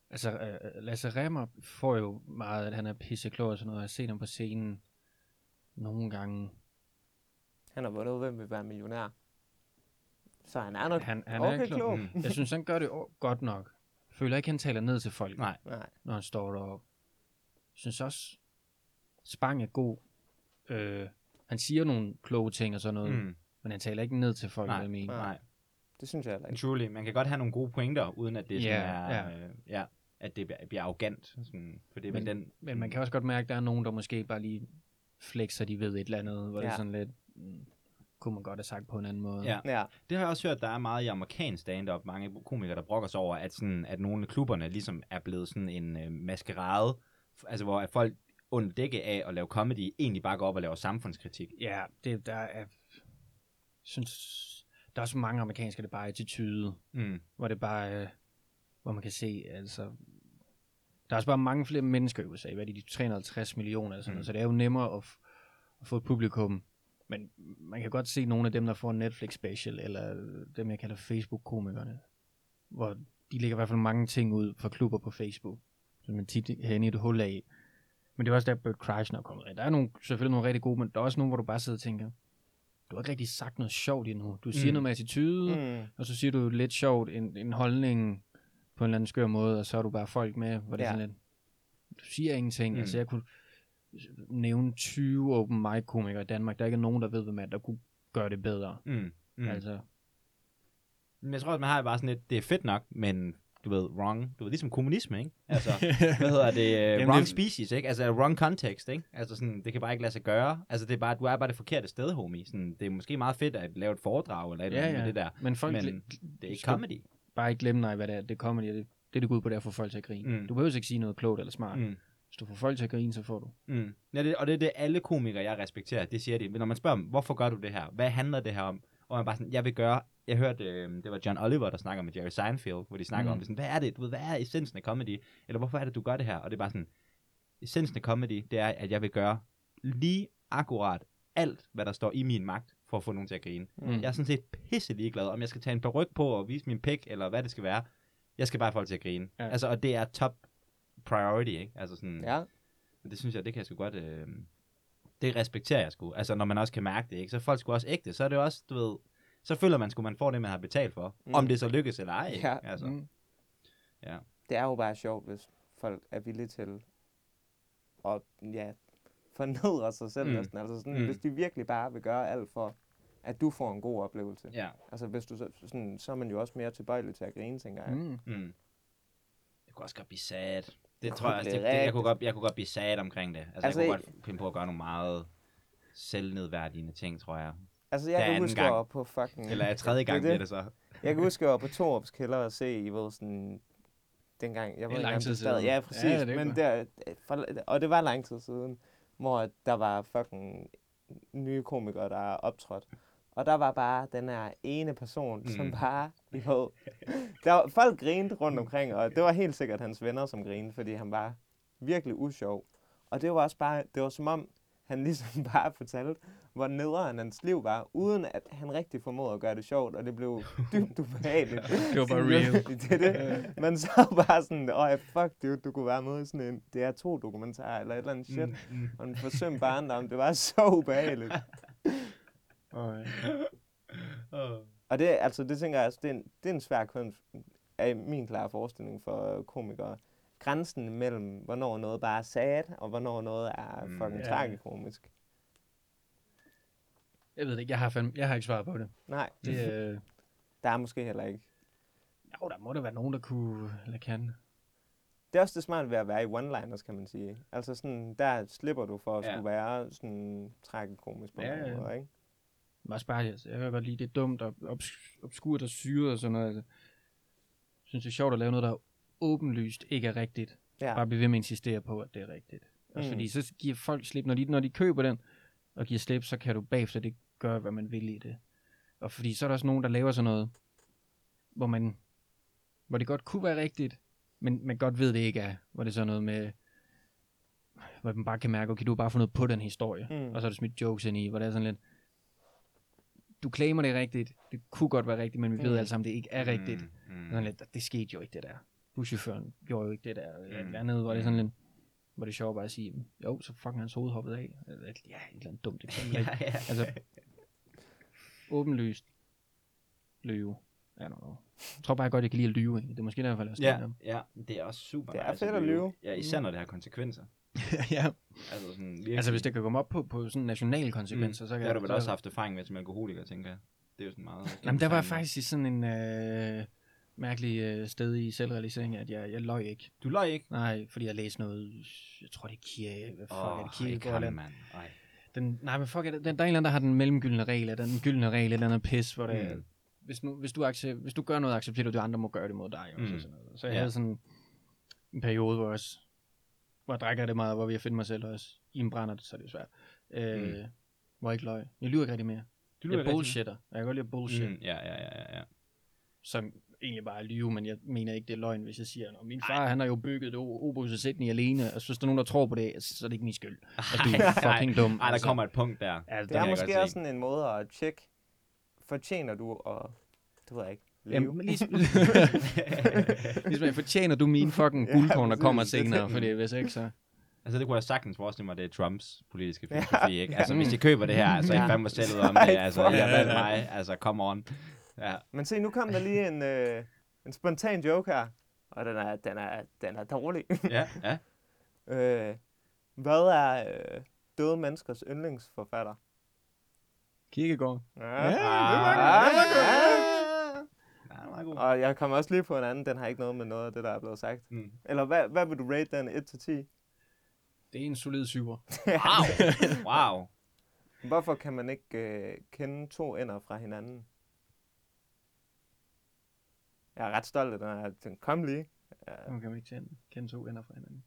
Altså, øh, Lasse Remmer får jo meget, at han er pisseklog og sådan noget. Jeg har set ham på scenen nogle gange. Han har vundet, hvem vil være millionær. Så han er nok Han, han okay er klog. klog. Mm. Jeg synes, han gør det godt nok. Jeg føler ikke, han taler ned til folk, Nej. Nej. når han står deroppe. Jeg synes også, Spang er god. Øh, han siger nogle kloge ting og sådan noget, mm. Men han taler ikke ned til folk, Nej, mene. Nej. Det synes jeg heller ikke. Truly. Man kan godt have nogle gode pointer, uden at det sådan Ja, er... ja. Øh, ja, at det bliver- arrogant. Sådan, for det er Men- den... Men man kan også godt mærke, at der er nogen, der måske bare lige flexer, de ved et eller andet, hvor ja. det er sådan lidt... Mm, kunne man godt have sagt på en anden måde. Ja. Ja, Det har jeg også hørt, der er meget i amerikansk stand-up. Mange komikere, der brokker sig over, at, sådan, at nogle af klubberne ligesom er blevet sådan en øh, maskerade. Altså, hvor at folk under dække af at lave comedy, egentlig bare går op og laver samfundskritik. Ja, det, der er... synes, der er også mange amerikanske, det er bare attitude, Mm. hvor det bare... Øh, hvor man kan se, altså... Der er også bare mange flere mennesker i USA, hvad er det, de 350 millioner eller sådan Mm. noget, så det er jo nemmere at, at få et publikum. Men man kan godt se nogle af dem, der får en Netflix special, eller dem, jeg kalder Facebook-komikerne, hvor de lægger i hvert fald mange ting ud fra klubber på Facebook, som man tit hen i et hul af. Men det er også der, Bert Kreischer er kommet af. Der er nogle, selvfølgelig nogle rigtig gode, men der er også nogle, hvor du bare sidder og tænker, du har ikke rigtig sagt noget sjovt endnu. Du siger Mm. noget med attitude, mm. og så siger du lidt sjovt en, en holdning på en eller anden skør måde, og så er du bare folk med, hvor det er Ja. sådan lidt, du siger ingenting. Mm. Mm. Altså jeg kunne nævne 20 open mic komikere i Danmark, der ikke er nogen, der ved, hvem er, der kunne gøre det bedre. Mm. Mm. Altså, Men jeg tror, at man har bare sådan lidt, det er fedt nok, men du ved, wrong, du ved, ligesom kommunisme, ikke? Altså, hvad hedder det, Jamen, uh, wrong det- species, ikke? Altså, wrong context, ikke? Altså, sådan, det kan bare ikke lade sig gøre. Altså, det er bare, du er bare det forkerte sted, homie. Sådan, det er måske meget fedt at lave et foredrag eller et eller ja, andet ja. med det der. Men folk Men det er ikke comedy. Bare ikke glemme, nej, hvad det er. Det er comedy, det, det, det går ud på, det er at få folk til at grine. Mm. Du behøver ikke sige noget klogt eller smart. Mm. Hvis du får folk til at grine, så får du. Mm. Ja, det, og det er det, alle komikere, jeg respekterer, det siger de. Men når man spørger dem, hvorfor gør du det her? Hvad handler det her om? Og man bare sådan, jeg vil gøre, jeg hørte, øh, det var John Oliver, der snakker med Jerry Seinfeld, hvor de snakker. Mm. om det sådan, hvad er det, du ved, hvad er essensen af comedy? Eller hvorfor er det, du gør det her? Og det er bare sådan, essensen af comedy, det er, at jeg vil gøre lige akkurat alt, hvad der står i min magt, for at få nogen til at grine. Mm. Jeg er sådan set pisse ligeglad, om jeg skal tage en peruk på og vise min pik, eller hvad det skal være. Jeg skal bare have folk til at grine. Ja. Altså, og det er top priority, ikke? Altså sådan, Ja. det synes jeg, det kan jeg sgu godt... Øh, det respekterer jeg sgu. Altså, når man også kan mærke det, ikke? Så folk sgu også ægte. Så er det også, du ved... Så føler man sgu, man får det, man har betalt for. Mm. Om det så lykkes eller ej, ikke? Ja. Altså, Mm. ja. Det er jo bare sjovt, hvis folk er villige til at ja, fornedre sig selv Mm. næsten. Altså sådan, Mm. hvis de virkelig bare vil gøre alt for, at du får en god oplevelse. Ja. Altså hvis du så, sådan, så er man jo også mere tilbøjelig til at grine, tænker jeg. Mm. Mm. Jeg kunne også godt blive sad. Det tror jeg også, blive det, det, jeg, kunne godt, jeg kunne godt blive sad omkring det. Altså, Altså, altså jeg kunne godt finde på at gøre nogle meget selvnedværdigende ting, tror jeg. Altså Det jeg kan huske, gang. på fucking... Eller tredje gang det er bliver det så. Jeg kan huske, jeg var på Torups kælder og se, I ved, sådan, dengang, jeg ved Det ikke, lang om tid det stadig, siden. ja, præcis, Ja, det men der, for, og det var lang tid siden, hvor der var fucking nye komikere, der er optrådt. Og der var bare den her ene person, mm. som bare, ved, der var, folk grinede rundt omkring, og det var helt sikkert hans venner, som grinede, fordi han var virkelig usjov. Og det var også bare, det var som om, han ligesom bare fortalte, hvor nederen hans liv var, uden at han rigtig formåede at gøre det sjovt, og det blev dybt ubehageligt. Det var bare real. Det er det. Man så bare sådan, åh, fuck dude, du kunne være med i sådan en DR2-dokumentar, eller et eller andet shit, mm. Mm, og en forsømt barndom. Det var så ubehageligt. Øh, mm. Og det, altså, det tænker jeg, altså, det, er en, det er en svær kunst, af min klare forestilling for komikere. Grænsen mellem, hvornår noget bare er sad, og hvornår noget er Mm. fucking Ja. tragikomisk. jeg ved det ikke, jeg har, fandme, jeg har ikke svaret på det. Nej, det øh, der er måske heller ikke. jo, der må der være nogen, der kunne, eller kan. Det er også det smarte ved at være i one-liners, kan man sige. Altså sådan, der slipper du for at Ja. skulle være sådan tragikomisk på Ja, ja, måder, ikke? Også bare, altså, jeg kan godt lide, det er dumt og obs- obskurt og syret og sådan noget. Altså. Jeg synes, det er sjovt at lave noget, der åbenlyst ikke er rigtigt. Ja. Bare blive ved med at insistere på, at det er rigtigt. Mm. fordi så giver folk slip, når de, når de køber den og giver slip, så kan du bagefter det gøre, hvad man vil i det. Og fordi så er der også nogen, der laver sådan noget, hvor man, hvor det godt kunne være rigtigt, men man godt ved, det ikke er. Hvor det er sådan noget med, hvor man bare kan mærke, okay, du har bare fundet på den historie. Mm. Og så er der smidt jokes ind i, hvor det er sådan lidt, du claimer det er rigtigt, det kunne godt være rigtigt, men vi mm. ved alle sammen, det ikke er rigtigt. Mm. mm. Sådan lidt, det skete jo ikke det der. Buschaufføren gjorde jo ikke det der. Eller Mm. mm. andet, hvor det sådan lidt, hvor det er sjovt bare at sige, jo, så fucking hans hoved hoppet af. Ja, et eller andet dumt eksempel. ja, ja. Altså, åbenlyst lyve. I don't know. Jeg tror bare jeg godt, jeg kan lide at lyve. Det er måske derfor, jeg Ja, ja. ja, det er også super Det er fedt at lyve. Ja, især når det har konsekvenser. ja. Altså, sådan, virkelig. Altså, hvis det kan komme op på, på sådan nationale konsekvenser, mm. så kan Det har du vel så, også haft erfaring med som alkoholiker, tænker jeg. Det er jo sådan meget... Jamen, der var jeg faktisk i sådan en øh, mærkelig øh, sted i selvrealisering, at jeg, jeg løg ikke. Du løg ikke? Nej, fordi jeg læste noget, jeg tror det er Kierke, hvad fuck Åh, er det, Kierkegaard. Ej. den, nej, men fuck, er det, den, der er en eller anden, der har den mellemgyldne regel, eller den gyldne regel, eller andet pis, hvor det, Mm. mm. hvis, nu, hvis, du accept, hvis du gør noget, accepterer du, at de andre må gøre det mod dig. Mm. og sådan noget. Så jeg Ja. havde sådan en periode, hvor, også, hvor jeg drikker det meget, hvor vi har finde mig selv også. I en brænder, så er det jo svært. Øh, Mm. Hvor jeg ikke løg. Jeg lyver ikke rigtig mere. Du jeg lyver bullshitter. Jeg kan godt lide at bullshit. Mm, ja, ja, ja, ja, ja. som egentlig bare lyve, men jeg mener ikke, det er løgn, hvis jeg siger, at min far, han har jo bygget det Obus og Sydney alene, og så hvis der er nogen, der tror på det, så er det ikke min skyld. At du er fucking dum. Ej, der altså. kommer et punkt der. Ja, Det kan er måske også sådan en måde at tjekke, fortjener du at, det ved jeg ikke? Jamen, ligesom, ligesom fortjener du mine fucking guldkorn, der kommer Det er senere, det. fordi hvis ikke, så... Altså, det kunne jeg sagtens forestille mig, det er Trumps politiske Ja, filosofi, ikke? Altså, hvis de køber det her, så er Ja. jeg fandme selv om Ej, det. Altså, jeg valgte mig. Altså, come on. Ja. Men se, nu kom der lige en, øh, en spontan joke her, og den er, den er, den er dårlig. Ja, ja. øh, hvad er øh, døde menneskers yndlingsforfatter? Kierkegaard. Ja, Ja, det Ah, var ja, godt. ja. Det var. Og jeg kommer også lige på en anden, den har ikke noget med noget af det, der er blevet sagt. Mm. Eller hvad, hvad vil du rate den 1-10? Det er en solid syver. Wow. wow. Hvorfor kan man ikke øh, kende to ender fra hinanden? Jeg er ret stolt af den her. Den kom lige. Ja. Nu kan man ikke kende, kende to ender fra hinanden.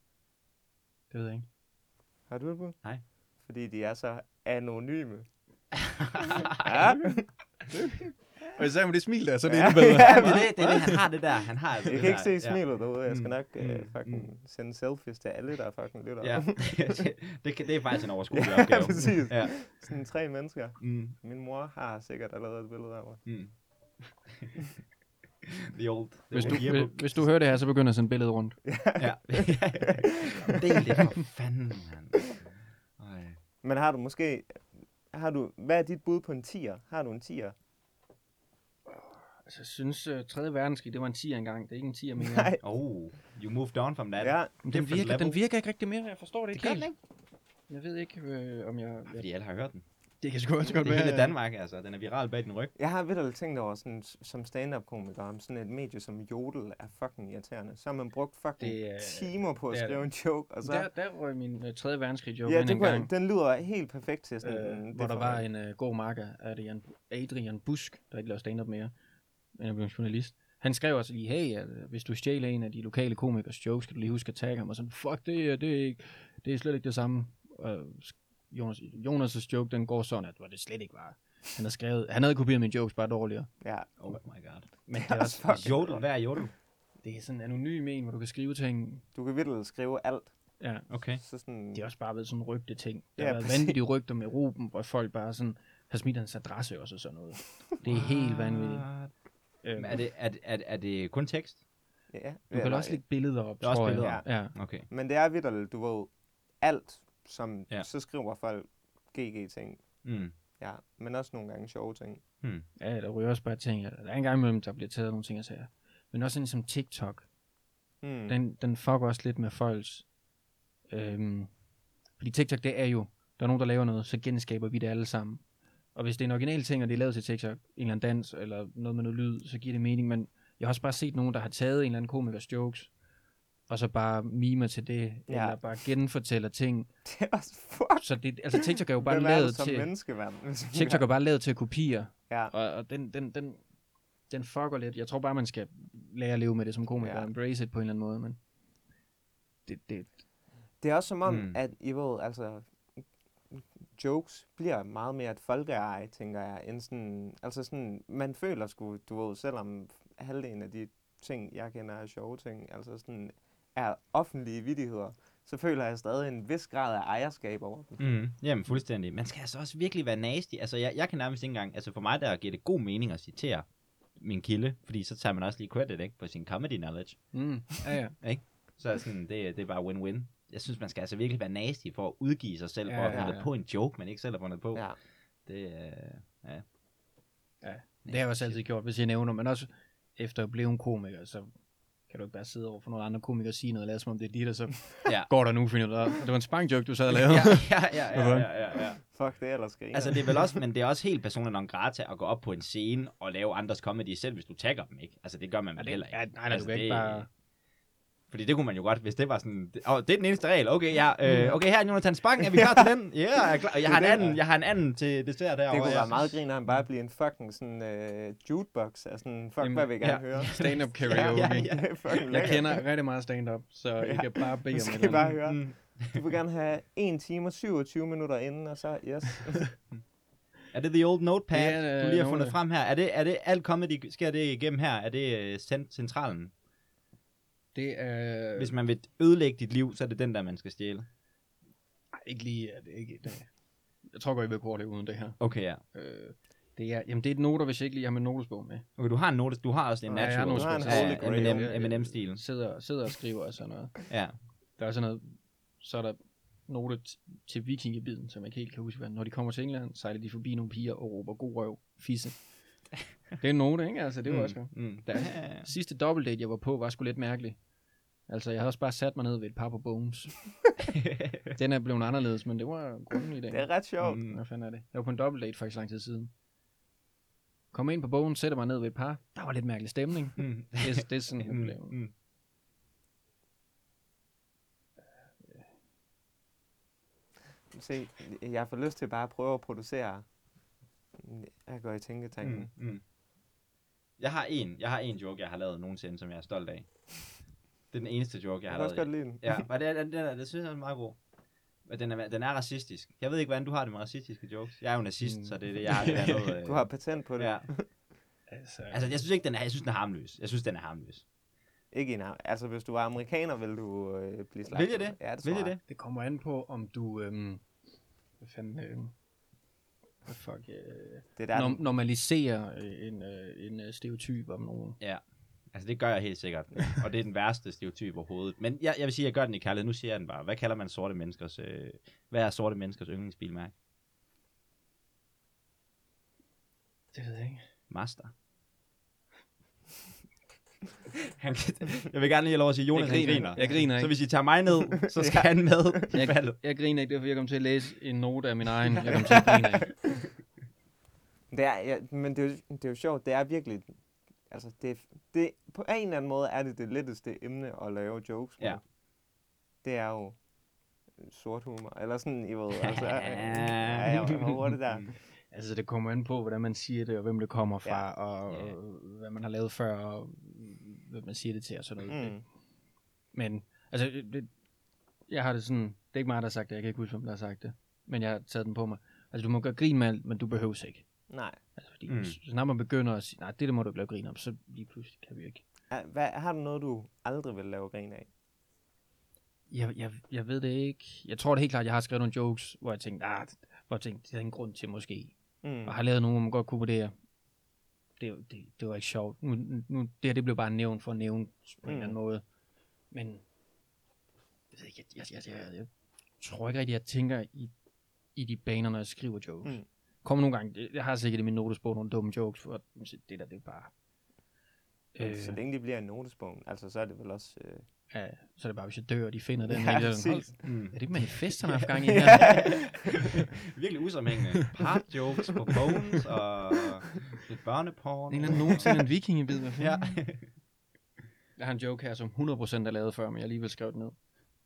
Det ved jeg ikke. Har du det på? Nej. Fordi de er så anonyme. ja. Og især med det smil der, så er det Ja. endnu bedre. Ja, det, det er det, han har det der. Han har altså Jeg det kan ikke der. se smilet derude. Jeg skal Mm, nok øh, mm, fucking mm. sende selfies til alle, der fucking lytter. Ja, det, det, det er faktisk en overskuelig Ja, opgave. præcis. Ja. Sådan tre mennesker. Mm, Min mor har sikkert allerede et billede af mig. mm. The old, the Hvis du, old hvis, yearbook. hvis du hører det her, så begynder jeg at sende billedet rundt. Ja. Del det for fanden, mand. Ej. Men har du måske... Har du, hvad er dit bud på en tier? Har du en tier? Altså, jeg synes, uh, 3. verdenskrig, det var en 10 engang. Det er ikke en 10 mere. Nej. Oh, you moved on from that. Ja, Men den virker, den virker ikke rigtig mere. Jeg forstår det Det ikke helt. den ikke. Jeg ved ikke, øh, om jeg... jeg Fordi alle har hørt den. Det kan sgu også godt Det er være. hele Danmark, altså. Den er viral bag din ryg. jeg har vidt tænkt over sådan, som stand-up-komiker, om sådan et medie som Jodel er fucking irriterende. Så har man brugt fucking Det er- timer på at det er skrive en joke, og så... Der, der røg min uh, 3. verdenskrig joke ja, det en kunne, gang. den lyder helt perfekt til sådan øh, en... hvor der var en uh, god marker af Adrian, Adrian Busk, der ikke laver stand-up mere, men er blevet journalist. Han skrev også lige, hey, at, øh, hvis du stjæler en af de lokale komikers jokes, skal du lige huske at tagge ham, og sådan, fuck, det, er- det, er, ikke, det er slet ikke det samme. Og Jonas, Jonas' joke, den går sådan, at hvor det slet ikke var. Han havde skrevet, han havde kopieret mine jokes bare dårligere. Ja, Oh my god. Men det er også, fucking Jodel, hvad er jodel? det er sådan en anonym en, hvor du kan skrive ting. du kan virkelig skrive alt. Ja, Okay. Så sådan... det er også bare ved sådan rygte ting. Der Ja, har været vanvittige rygter med Ruben, hvor folk bare sådan har smidt hans adresse også og sådan noget. Det er helt vanvittigt. Men Øhm, er det, er, det- er, det- er det kun tekst? Ja, Du kan også lægge billeder op, Der er også billeder. Ja. Okay. Men det er vidderligt, du ved, alt, som Ja. så skriver folk GG-ting. Mm. Ja, men også nogle gange sjove ting. Hmm. ja, der ryger også bare ting. Der er en gang imellem, der bliver taget nogle ting og sager. Men også sådan som TikTok. Mm. Den, den fucker også lidt med folks... Øhm, fordi TikTok, det er jo... Der er nogen, der laver noget, så genskaber vi det alle sammen. Og hvis det er en original ting, og det er lavet til TikTok, en eller anden dans, eller noget med noget lyd, så giver det mening. Men jeg har også bare set nogen, der har taget en eller anden komikers jokes, og så bare mimer til det, ja. Eller bare genfortæller ting. Det er også fuck. Så det, altså TikTok er jo bare Hvem lavet til... menneske, mand? TikTok er bare lavet til at kopiere. Ja. Og, og den, den, den, den fucker lidt. Jeg tror bare, man skal lære at leve med det som komiker, Ja. embrace it på en eller anden måde, men det, det, Det er også som om, Mm. mm. at I ved, altså, jokes bliver meget mere et folkeeje, tænker jeg, end sådan, altså sådan, man føler sgu, du ved, selvom halvdelen af de ting, jeg kender er sjove ting, altså sådan, er offentlige vidigheder, så føler jeg stadig en vis grad af ejerskab over dem. Mm. Jamen, fuldstændig. Man skal altså også virkelig være nasty. Altså, jeg, jeg kan nærmest ikke engang... Altså, for mig der giver det god mening at citere min kilde, fordi så tager man også lige credit, ikke? På sin comedy knowledge. mm, ja, ja. Så er sådan, det, det er bare win-win. Jeg synes, man skal altså virkelig være nasty for at udgive sig selv, Ja, for at ja, finde ja. på en joke, man ikke selv har fundet på. Ja. Det, øh, ja. Ja, Det har jeg også altid gjort, hvis jeg nævner, men også efter at blive en komiker, så kan du ikke bare sidde over for nogle andre komikere og sige noget, og lade som om det er dit, og så Ja. går der nu, finder du ud af, det var en spangjoke, du sad og lavede. ja, ja, ja, ja, ja, ja, ja. Fuck, det er ellers griner. Altså, det er vel også, men det er også helt personligt non grata at gå op på en scene og lave andres comedy selv, hvis du tagger dem, ikke? Altså, det gør man vel heller ikke. ja, nej, nej, du altså, kan ikke det- bare- Fordi det kunne man jo godt, hvis det var sådan, det, oh, det er den eneste regel, okay, ja, øh, okay, her er Jonathan Spang, er vi klar til den? Ja, yeah, jeg er klar. Jeg har en anden, jeg har en anden til dessert derovre. det kunne ja. være meget griner, at han bare bliver en fucking sådan uh, jukebox af sådan, fuck, Jamen, hvad vil jeg gerne ja. høre? Stand-up Ja, karaoke. ja, ja. Fucking Jeg kender rigtig meget stand-up, så jeg Ja. kan bare bede om skal bare høre. Mm. Du vil gerne have 1 time og 27 minutter inden, og så, yes. Er det the old notepad, er, øh, du lige har fundet frem her? Er det, er det alt comedy, sker det igennem her? Er det øh, cent- centralen? Det er... Hvis man vil ødelægge dit liv, så er det den der, man skal stjæle. Ej, ikke lige... Er det ikke, det... Jeg tror godt, jeg vil kunne overleve uden det her. Okay, ja. Øh, det er, jamen, det er et noter, hvis jeg ikke lige har min notesbog med. Okay, du har en note, du har også en Ja, jeg har natural. notesbog. En ja, ja. Eminem-stilen. Sidder, sidder og skriver og sådan noget. Ja. Der er sådan noget, så er der note til vikingebiden, som jeg ikke helt kan huske, hvad. Når de kommer til England, sejler de forbi nogle piger og råber god røv, fisse. Det er en note, ikke? Altså, det var mm, også mm. Der, sidste dobbeltdate, jeg var på, var sgu lidt mærkelig. Altså, jeg havde også bare sat mig ned ved et par på Bones. Den er blevet anderledes, men det var grunden i dag. Det er ret sjovt. Mm. Hvad fanden er det? Jeg var på en dobbeltdate for ikke så lang tid siden. Kommer ind på bogen, sætter mig ned ved et par. Der var lidt mærkelig stemning. Mm. Det, er- det er sådan, jeg Mm, oplever. mm. Se, jeg får lyst til bare at prøve at producere. Jeg går i tænketanken. Mm, mm. Jeg har en, jeg har en joke, jeg har lavet nogensinde, som jeg er stolt af. Det er den eneste joke, jeg Jeg har kan også lavet. godt lide den. Ja, og det, er, den er, det synes jeg er meget god. Men den er, den er racistisk. Jeg ved ikke, hvordan du har det med racistiske jokes. Jeg er jo nazist, Mm. så det er det, jeg har det andet. Øh, Du har patent på det. ja. Altså, Altså, jeg synes ikke, den er, jeg synes, den er harmløs. Jeg synes, den er harmløs. Ikke en Altså, hvis du var amerikaner, ville du øh, blive slagtet. Vil jeg det? Ja, det Vil tror jeg jeg. det? det kommer an på, om du... Øhm, hvad fanden... Øhm, fuck... Øh, Det er der, norm- normaliserer øh, en, øh, en øh, stereotyp om nogen. Ja. Altså, det gør jeg helt sikkert. Og det er den værste stereotyp overhovedet. Men jeg, jeg vil sige, at jeg gør den i kærlighed. Nu siger jeg den bare. Hvad kalder man sorte menneskers... Øh, hvad er sorte menneskers yndlingsbilmærke? Det ved jeg ikke. Master. Han, jeg vil gerne lige have lov at sige, Jonas Jeg griner. griner. Jeg griner Så ikke. hvis I tager mig ned, så skal han med i Jeg, faldet. jeg griner ikke, det er fordi, jeg kommer til at læse en note af min egen. Jeg kommer til at grine af. Det er, ja, men det er, jo, det er jo sjovt, det er virkelig, altså det, det, på en eller anden måde er det det letteste emne at lave jokes med. Ja. Det er jo sort humor, eller sådan, I ved, altså, ja, jeg håber det der. Altså, det kommer an på, hvordan man siger det, og hvem det kommer fra, Ja. og, Ja. og hvad man har lavet før, og hvad man siger det til, og sådan noget. Mm. Men, altså, det, det, jeg har det sådan, det er ikke mig, der har sagt det, jeg kan ikke huske, hvem der har sagt det, men jeg har taget den på mig. Altså, du må gøre grin med alt, men du behøver ikke. Nej. Altså, fordi Mm. så snart man begynder at sige, nej, det der må du ikke lave grin om, så lige pludselig kan vi ikke. Hvad, har du noget, du aldrig vil lave grin af? Jeg, jeg, jeg ved det ikke. Jeg tror det helt klart, jeg har skrevet nogle jokes, hvor jeg tænkte, ah, hvor jeg tænkte, det er en grund til måske. Mm. Og har lavet nogle, hvor man godt kunne vurdere, det, det, det var ikke sjovt. Nu, nu, det her, det blev bare nævnt for at nævne på en Mm. eller anden måde. Men, jeg jeg, jeg, jeg, jeg, jeg tror ikke rigtig, jeg tænker i, i de baner, når jeg skriver jokes. Mm. Mm. Kommer nogle gange, jeg har sikkert i min notesbog nogle dumme jokes, for det der, det er bare, øh, Så længe de bliver i notesbogen, altså så er det vel også... Øh... ja, så er det bare, hvis jeg dør, og de finder den. Ja, ikke? Så er det sådan, præcis. "Hold- Mm. Er det ikke manifest, han har haft gang i her? Virkelig usammenhængende. Part jokes på bones og lidt børneporn. En eller anden nogen til en vikingebid, hvad Ja. Jeg har en joke her, som 100% er lavet før, men jeg alligevel skrev den ned.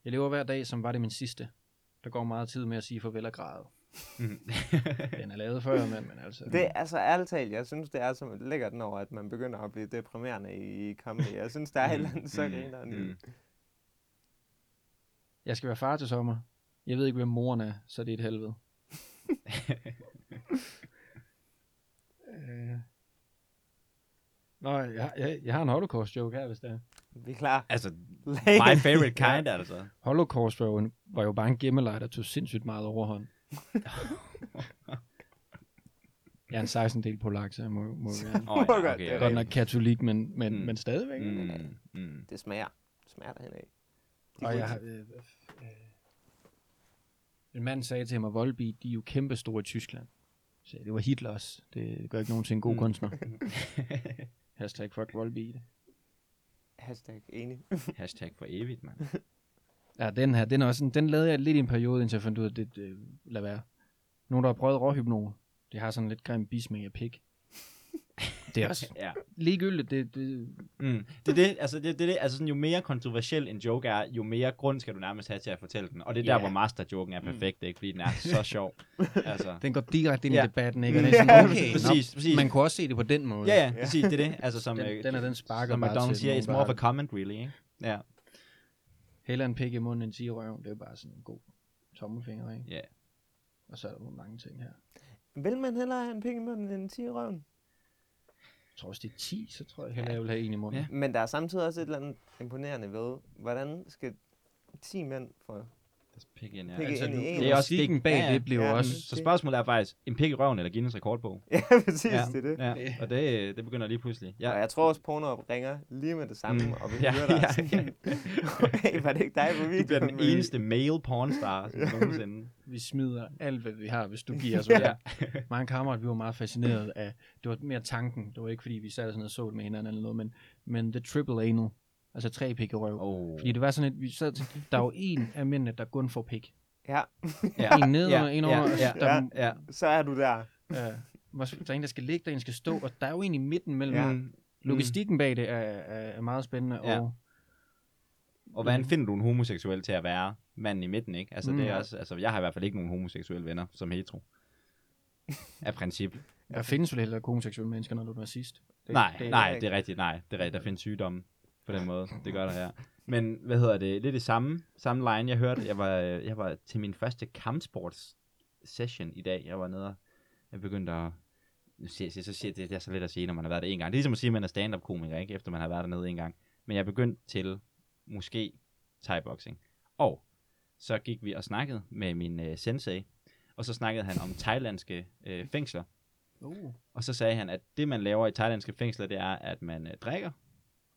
Jeg lever hver dag, som var det min sidste. Der går meget tid med at sige farvel og græde. Mm. Den er lavet før, men, men altså... Det er altså ærligt talt, jeg synes, det er så lækkert, når at man begynder at blive deprimerende i comedy. Jeg synes, der er et eller andet så grineren i det. Jeg skal være far til sommer. Jeg ved ikke, hvem moren er, så det er et helvede. øh... Nå, jeg, jeg, jeg har en holocaust-joke her, hvis det er. Vi er klar. altså, my favorite kind, altså. Holocaust var jo, en, var jo bare en gemmeleg, der tog sindssygt meget overhånd. jeg er en 16 del polak, så jeg må, må gerne. Oh, Godt, ja, det okay, er okay. Godt nok katolik, men, men, Mm. men stadigvæk. Mm. Mm, mm. Det smager. Det smager derhen af. Og jeg har, øh, øh, en mand sagde til mig, at Volbeat, de er jo kæmpe store i Tyskland. Så det var Hitlers. Det gør ikke nogen til en god Mm. mm. kunstner. Hashtag fuck Volbeat. Hashtag enig. Hashtag for evigt, mand. Ja, den her, den, er også, sådan- den lavede jeg lidt i en periode, indtil jeg fandt ud af, at det, det lad være. Nogen, der har prøvet råhypnol, det har sådan lidt grim bismag af pik. Det er også Ja. ligegyldigt. Det, det, Mm. Det er det, altså, det, det, det, altså sådan, jo mere kontroversiel en joke er, jo mere grund skal du nærmest have til at fortælle den. Og det er der, Ja. hvor masterjoken er perfekt, ikke? Fordi den er så sjov. altså. den går direkte ind Ja. i debatten, ikke? Og det er sådan, okay, Præcis, nå, præcis. Man kunne også se det på den måde. Ja, ja, præcis, det er det. Altså, som, Den- øh, den er den sparker som McDonald's siger, it's der more of a comment, really, ikke? Ja, Heller en pik i munden end 10 røv. Det er jo bare sådan en god tommelfinger, ikke? ja. Og så er der nogle mange ting her. Vil man hellere have en penge i munden end en 10 i røven? Jeg tror, hvis det er 10, så tror jeg hellere, jeg vil have en i munden. Ja. Men der er samtidig også et eller andet imponerende ved, hvordan skal 10 mænd få... Pik ind, ja. Pik Altså, ind en. Det er også det- bag ja, ja. det bliver Ja, også... Så spørgsmålet er faktisk, en pik i røven eller Guinness rekordbog? Ja, præcis, Ja. det er det. Ja, og det, det begynder lige pludselig. Ja. Og jeg tror også, porno ringer lige med det samme, Mm. og vi Ja, hører dig ja, sådan, hey, var det ikke dig på Du videoen? bliver den eneste male pornstar sådan nogensinde. Vi smider alt, hvad vi har, hvis du giver os. Ja. ja. Mange kammerater, vi var meget fascineret af... Det var mere tanken. Det var ikke, fordi vi sad sådan og så det med hinanden eller noget, men, men the triple anal. Altså tre pik i røv. Oh. Fordi det var sådan, at vi sad tænkte, der er jo en af mændene, der kun får pik. Ja, ja. En ned ja, og en over. ja, og ja, der, ja. ja. så er du der. ja. der er en, der skal ligge der, en skal stå, og der er jo en i midten mellem. Ja. Mm. Logistikken bag det er, er, meget spændende, Ja. og Og hvordan finder du en homoseksuel til at være manden i midten, ikke? Altså, Mm. det er også, altså, jeg har i hvert fald ikke nogen homoseksuelle venner som hetero. Af princip. der findes vel heller ikke homoseksuelle mennesker, når du er nazist. Det, nej, det, nej, det er rigtigt, nej. Det er rigtigt, der findes sygdomme på den måde. Det gør der her. Men, hvad hedder det, det er det samme, samme line, jeg hørte. Jeg var, øh, jeg var til min første kampsports session i dag. Jeg var nede og jeg begyndte at nu siger, så siger det, det er så let at sige, når man har været der en gang. Det er ligesom at sige, at man er stand-up komiker, ikke? Efter man har været dernede en gang. Men jeg begyndte til måske thai-boxing. Og så gik vi og snakkede med min øh, sensei, og så snakkede han om thailandske øh, fængsler. Uh, Og så sagde han, at det man laver i thailandske fængsler, det er, at man øh, drikker,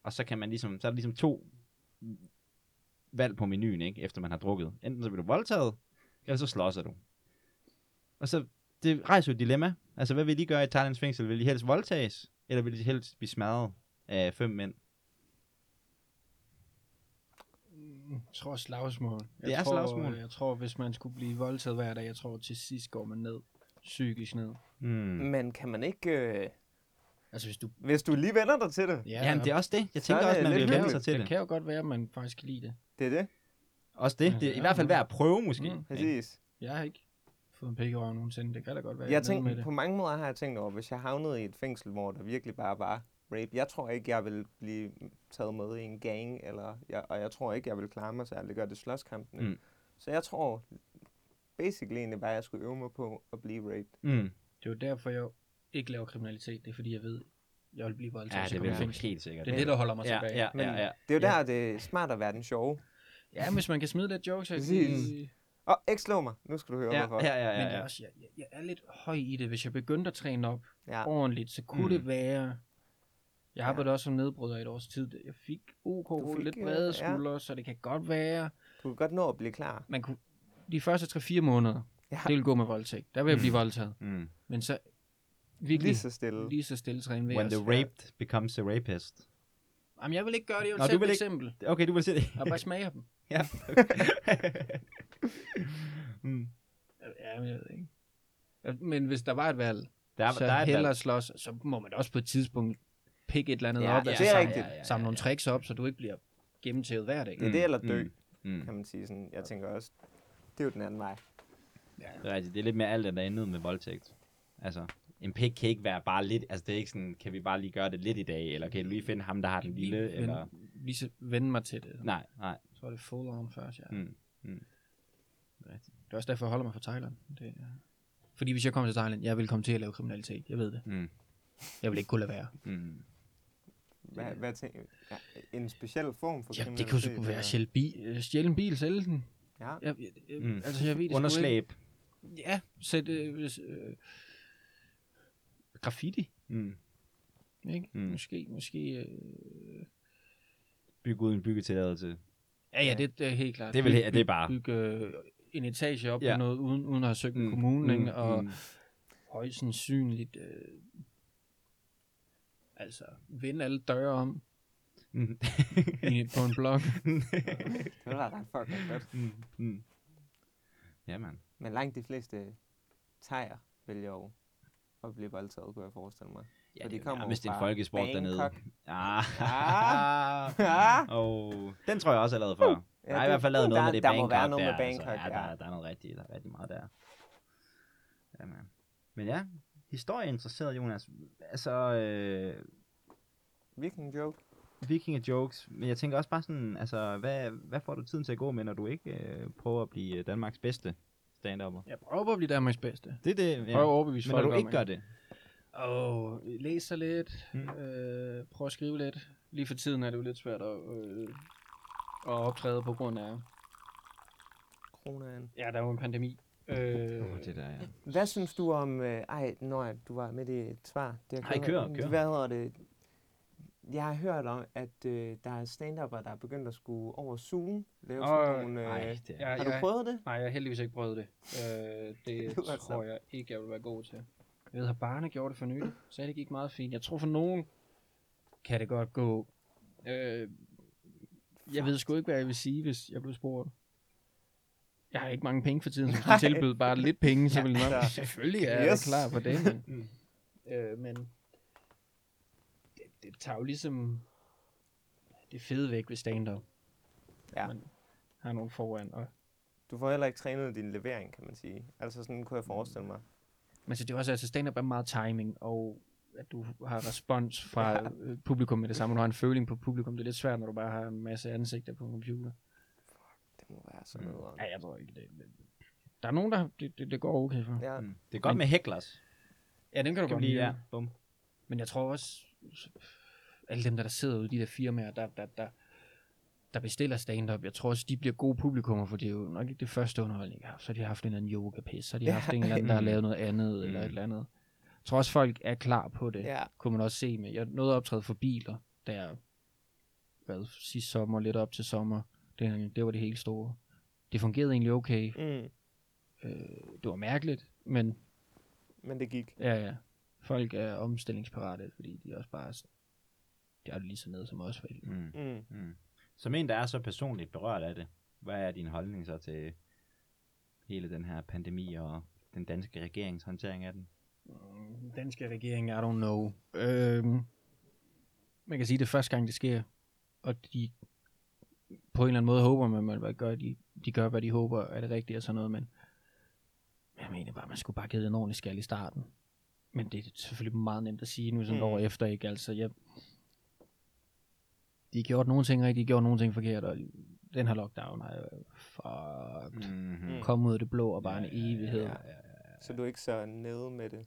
og så kan man ligesom, så er der ligesom to valg på menuen, ikke, efter man har drukket. Enten så bliver du voldtaget, eller så slåser du. Og så, det rejser jo et dilemma. Altså, hvad vil de gøre i Thailands fængsel? Vil de helst voldtages, eller vil de helst blive smadret af fem mænd? jeg tror slagsmål. Jeg Det er tror, slagsmål. Jeg tror, hvis man skulle blive voldtaget hver dag, jeg tror til sidst går man ned. Psykisk ned. Hmm. Men kan man ikke... Øh, Altså hvis du... hvis du lige vender dig til det. Ja, Jamen, det er også det. Jeg er tænker også, det man lidt vil vende sig til det det. kan jo godt være, at man faktisk kan lide det. Det er det. Også det. Det er i hvert fald værd at prøve, måske. Mm. Præcis. Jeg har ikke fået en pik røven nogensinde. Det kan da godt være, Jeg er nede med det. på mange måder har jeg tænkt over, hvis jeg havnede i et fængsel, hvor der virkelig bare var rape. Jeg tror ikke, jeg vil blive taget med i en gang, eller jeg, og jeg tror ikke, jeg vil klare mig særlig godt i slåskampen. Mm. Så jeg tror basically egentlig bare, at jeg skulle øve mig på at blive raped. Mm. Det er jo derfor, jeg ikke laver kriminalitet. Det er fordi, jeg ved, jeg vil blive voldtaget, Ja, det jeg vil i jeg helt sikkert. Det er det, der holder mig ja, tilbage. ja, Men- ja, ja. Det er jo Ja. der, det er smart at være den sjove. Ja, hvis man kan smide lidt jokes. Jeg Præcis. Åh, oh, ikke slå mig. Nu skal du høre, Ja, hvorfor. ja, ja, Men ja, jeg, er ja. også, jeg, jeg, jeg er lidt høj i det. Hvis jeg begyndte at træne op ja. ordentligt, så kunne Mm. mm. det være... Jeg Ja. arbejdede også som nedbryder i et års tid. Jeg fik OK, Du fik, lidt øh, brede ja. skuldre, så det kan godt være... Du kan godt nå at blive klar. Man kunne, de første 3-4 måneder, Ja. ja. det vil gå med voldtægt. Der vil jeg blive voldtaget. Mm. Men så virkelig Lige så stille. lige så stille træne ved When os. the raped becomes a rapist. Jamen, jeg vil ikke gøre det. Jeg vil Nå, du vil et ikke- eksempel. Okay, du vil se det. Jeg bare smager dem. ja. mm. Ja, men jeg ved ikke. Ja, Men hvis der var et valg, Der, er, så der er hellere valg. slås, så må man også på et tidspunkt pikke et eller andet Ja, op. ja, altså det er samle, rigtigt. Samle nogle tricks op, så du ikke bliver gennemtævet hver dag. Det er det eller dø, Mm. kan man sige sådan. Jeg tænker også, det er jo den anden vej. Det er rigtigt. Det er lidt mere alt, der er andet med voldtægt. Altså, en pik kan ikke være bare lidt, altså det er ikke sådan, kan vi bare lige gøre det lidt i dag, eller kan du lige finde ham, der har den lille, Lige eller... Vend, lige så vende mig til det. Nej, nej. Så er det full on først, ja. Mm. Mm. Det er rigtigt. Det er også derfor, jeg holder mig fra Thailand. Det, er- fordi hvis jeg kommer til Thailand, jeg vil komme til at lave kriminalitet. Jeg ved det. Mm. Jeg vil ikke kunne lade være. Mm. Hvad, hvad tænker ja, En speciel form for Ja, det kunne så kriminalitet, være eller? stjæle, bi, stjæle en bil, sælge den. Ja. Jeg, jeg, jeg, Mm. Altså, jeg ved det Underslæb. ikke. Ja, sæt øh, øh, graffiti. Mm. Ikke? Mm. Mm. Måske, måske... Øh, Bygge uden byggetilladelse. ja, ja, det, det er helt klart. Det er vel Byg- det er bare- Bygge øh, en etage op Ja. ja. noget, uden, uden at have søgt mm. kommunen, ikke? og mm. højst sandsynligt... Øh, altså, vende alle døre om Mm. i, på en blok. Det var ret fucking fedt. mm. Mm. Ja, mand. Men langt de fleste tager vælger jo at blive voldtaget, kunne jeg forestille mig. Ja, For det de er jo kommer jo nærmest en folkesport dernede. Bangkok. Ah. Ja. oh. Den tror jeg også er lavet før. Ja, jeg har i det- hvert fald lavet noget der- med det der Bangkok må være noget der. med Bangkok, altså. ja, ja. der, der er noget rigtigt, der er rigtig meget der. Ja, man. Men ja, historie interesseret, Jonas. Altså, øh, Viking joke. vikinge jokes, men jeg tænker også bare sådan, altså, hvad, hvad får du tiden til at gå med, når du ikke øh, prøver at blive øh, Danmarks bedste stand-upper? Jeg prøver på at blive Danmarks bedste. Det er det, Prøv at ja. overbevise Men når folk du om, ikke gør det, Og læser lidt, Mm. øh, prøv at skrive lidt. Lige for tiden er det jo lidt svært at, øh, at optræde på grund af, Kronaen. ja, der er jo en pandemi. Øh, oh, det der, ja. Hvad synes du om... Øh, ej, når du var med i et svar. Det har Ej, kør, kør. Hvad hedder det? Jeg har hørt om, at øh, der er stand der er begyndt at skulle over Zoom. Lave Åh, sådan nogle, øh, Ej, det er... Ja, har du jeg- prøvet det? Nej, jeg har heldigvis ikke prøvet det. Øh, det tror jeg ikke, jeg vil være god til. Jeg ved, at Barne gjorde det for nylig, så det gik meget fint. Jeg tror for nogen kan det godt gå. Øh, jeg ved sgu ikke, hvad jeg vil sige, hvis jeg blev spurgt. Jeg har ikke mange penge for tiden, så hvis Nej. tilbød bare lidt penge, så Ja, ville jeg nok, selvfølgelig er jeg Yes. klar på det. Men, Mm. Øh, men det, tager jo ligesom det fede væk ved stand-up. Ja. Man har nogen foran. Og, Du får heller ikke trænet din levering, kan man sige. Altså sådan kunne jeg forestille mig. men så det er også, altså stand-up er meget timing, og at du har respons fra Ja. ja. publikum med det samme. Du har en føling på publikum. Det er lidt svært, når du bare har en masse ansigter på en computer. Det må være sådan Mm. noget. Ja, jeg tror ikke, det, det Der er nogen, der det, det, det går okay for. Ja. Mm. Det er godt Men- med hecklers. Ja, den kan du Kan godt lide. ja. Bum. Men jeg tror også, alle dem, der, der sidder ude i de der firmaer, der, der, der, der bestiller stand-up, jeg tror også, de bliver gode publikummer, for det er jo nok ikke det første underholdning, jeg har. Så har de haft en eller anden yoga-pis, så har de Ja. haft en eller anden, der har lavet noget andet, eller Mm. et eller andet. Jeg tror også, folk er klar på det, Ja. kunne man også se med. Jeg nåede at optræde for biler, der hvad, sidste sommer, lidt op til sommer. Det, det var det helt store. Det fungerede egentlig okay. Mm. Øh, det var mærkeligt, men Men det gik. Ja, ja. Folk er omstillingsparate, fordi de også bare... De er det lige så nede som os. Vel? Mm. Mm. Mm. Som en, der er så personligt berørt af det, hvad er din holdning så til hele den her pandemi og den danske regerings håndtering af den? Mm, Danske regering, I don't know. Øhm, man kan sige, det er første gang, det sker. Og de på en eller anden måde håber man, man hvad gør, de, de gør, hvad de håber er det rigtige og sådan noget, men jeg mener bare, man skulle bare give det en ordentlig skal i starten. Men det er selvfølgelig meget nemt at sige nu sådan mm. år efter, ikke? Altså, jeg, de har gjort nogle ting rigtigt, de har gjort nogle ting forkert, og den her lockdown er jo fucked. Mm-hmm. Mm. Kom ud af det blå og bare en evighed. ja, Så du er ikke så nede med det.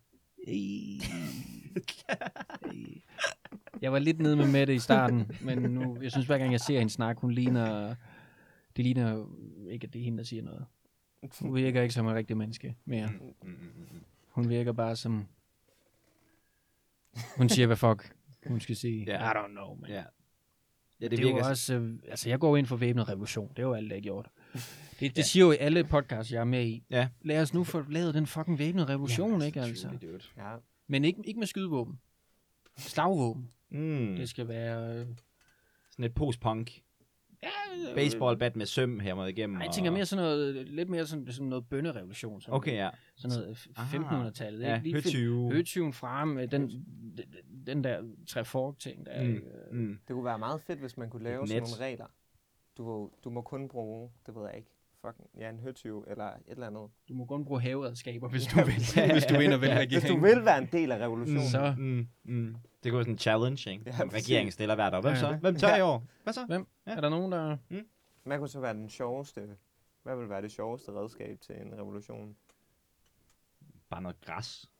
Jeg var lidt nede med Mette i starten, men nu, jeg synes hver gang jeg ser hende snakke, hun ligner, det ligner ikke, at det er hende, der siger noget. Hun virker ikke som en rigtig menneske mere. Mm, mm. Hun virker bare som, hun siger, hvad fuck hun skal sige. Ja. I don't know, man. Ja. Ja, Det, det det er jo virker også, øh, altså jeg går ind for væbnet revolution, det er jo alt, der er gjort. Det, det siger jo i alle podcasts, jeg er med i. Ja. Lad os nu få lavet den fucking væbnede revolution, ikke altså? Truly, dude. Ja. Men ikke, ikke med skydevåben. Slagvåben. Mm. Det skal være... Øh, Sådan et post-punk. Ja, Baseballbat med søm her mod igennem. Nej, jeg tænker mere sådan noget, lidt mere sådan, sådan noget bønnerevolution. Sådan, Okay, ja. Sådan noget f- Ah. 1500-tallet. Ja, ikke? Høtyve. Høtyven frem, øh, den, den, den der trefork-ting der. Mm. Øh, Mm. Det kunne være meget fedt, hvis man kunne lave sådan nogle regler. Du, du må kun bruge, det ved jeg ikke, fucking, ja, en høtyv eller et eller andet. Du må kun bruge haveredskaber, hvis Ja, du vil, hvis du vinder vel ja, Hvis du vil være en del af revolutionen. Så- Mm. Mm. Det kunne være sådan en challenge, ikke? Ja, regeringen stiller hvert år. Hvem Ja. så? Hvem tør i år? Hvad så? Hvem? Ja. Er der nogen, der... Hvad kunne så være den sjoveste, hvad vil være det sjoveste redskab til en revolution? Bare noget græs.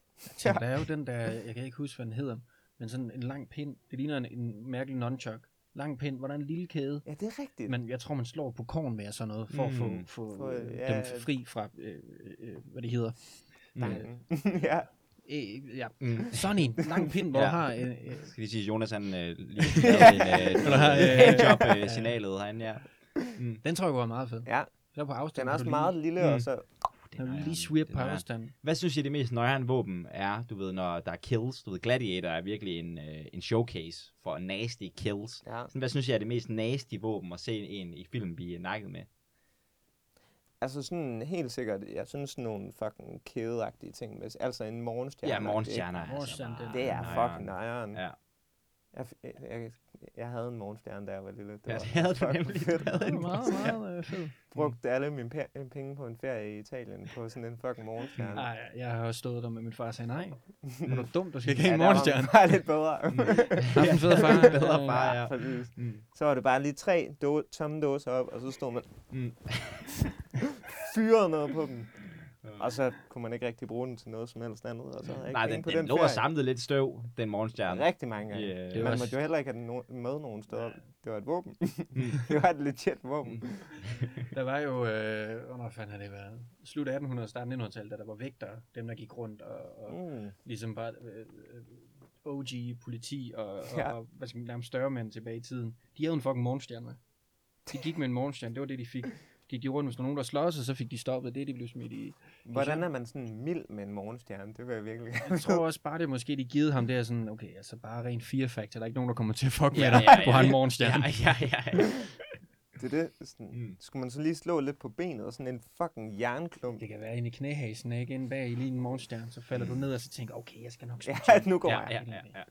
Ja. Der er jo den der, jeg kan ikke huske, hvad den hedder, men sådan en lang pind. Det ligner en, en mærkelig nunchuck. Lang pind, hvor der er en lille kæde. Ja, det er rigtigt. Men jeg tror, man slår på korn med sådan noget, for at få, Mm. få For, øh, ja. dem fri fra, øh, øh, hvad det hedder. Mm. ja, Øh, ja, Mm. sådan en lang pind, hvor Ja. har... Øh, øh, Skal lige sige, Jonas han øh, lige lavede en øh, Eller har, øh, handjob-signalet herinde, ja. Mm. den tror jeg være meget fed. ja. Så på afstand. Den er også meget lige, lille, Mm. og så... du er- lige sweep den på afstand. Hvad synes I det mest nøjeren våben er, du ved, når der er kills? Du ved, Gladiator er virkelig en, øh, en showcase for nasty kills. Ja. Sådan, hvad synes I er det mest nasty våben at se en i film blive nakket med? Altså sådan helt sikkert, jeg synes sådan nogle fucking kædeagtige ting, med, altså en morgenstjerne. Ja, morgenstjerner er Morgenstjerne, altså det- Det er fucking nøjeren. Ja. Jeg, jeg, jeg, havde en morgenstjerne, da jeg var lille. Det Ja, var det havde du nemlig. fedt. Havde Det en er meget, meget øh, fed. brugte alle mine pe- penge på en ferie i Italien på sådan en fucking morgenstjerne. Nej, jeg har også stået der med min far og sagde, nej, er du dum, du skal ikke have en var morgenstjerne. bare lidt bedre. Har du en fed far? Bedre far, ja. Præcis. Mm. Så var det bare lige tre do- tomme dåser op, og så stod man Mm. fyrede noget på dem. Og så kunne man ikke rigtig bruge den til noget som helst andet. Og så jeg Nej, ikke den, på den den lå og samlede lidt støv, den morgenstjerne. Rigtig mange gange. Yeah. Det Man måtte jo heller ikke have den no- med nogen steder. Det var et våben. Mm. det var et legit våben. Der var jo, øh, hvornår fanden har det været? Slut 1800 start 1900-tallet, da der var vægtere, dem der gik rundt og, og Mm. ligesom bare øh, øh, OG, politi og, og, Ja. og hvad skal man nærmest større mænd tilbage i tiden. De havde en fucking morgenstjerne med. De gik med en morgenstjerne, det var det, de fik. De gik rundt, hvis der var nogen, der slås, og så fik de stoppet det, de blev smidt i. Hvordan er man sådan mild med en morgenstjerne? Det vil jeg virkelig Jeg tror også bare, det måske de givet ham der sådan, okay, altså bare rent fear factor, der er ikke nogen, der kommer til at fuck med Ja, dig, ja, ja, du har en ja. morgenstjerne. Ja, ja, ja. ja. Det er det. Sådan, Mm. Skulle man så lige slå lidt på benet, og sådan en fucking jernklump. Det kan være inde i knæhasen, ikke? Inde bag i lige en morgenstjerne, så falder du ned og så tænker, okay, jeg skal nok Ja, smide nu går Ja, jeg. ja, ja, ja.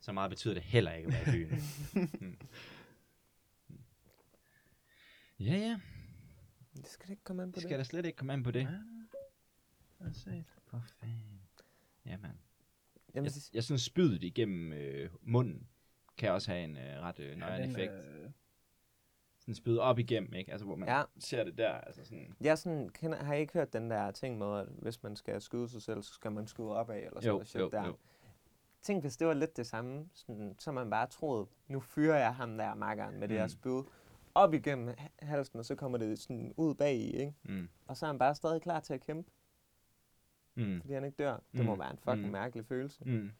Så meget betyder det heller ikke at være i byen. Mm. Ja, ja. Det skal da ikke komme an på Det det. skal da slet ikke komme an på det. Ja. Lad os se. For fanden. Ja, mand. Jamen, Jeg, jeg synes, spydet igennem øh, munden kan også have en øh, ret øh, nøjeren den, effekt. øh, Sådan spydet op igennem, ikke? Altså, hvor man Ja. ser det der. Altså sådan... jeg er sådan, kender, har I ikke hørt den der ting med, at hvis man skal skyde sig selv, så skal man skyde opad, eller sådan Jo, noget shit jo, der. jo. Tænk, hvis det var lidt det samme, sådan, så man bare troede, nu fyrer jeg ham der makkeren med det her Mm. spyd op igennem ha- halsen, og så kommer det sådan ud bag i, ikke? Mm. Og så er han bare stadig klar til at kæmpe, Mm. fordi han ikke dør. Det må Mm. være en fucking Mm. mærkelig følelse. Mm.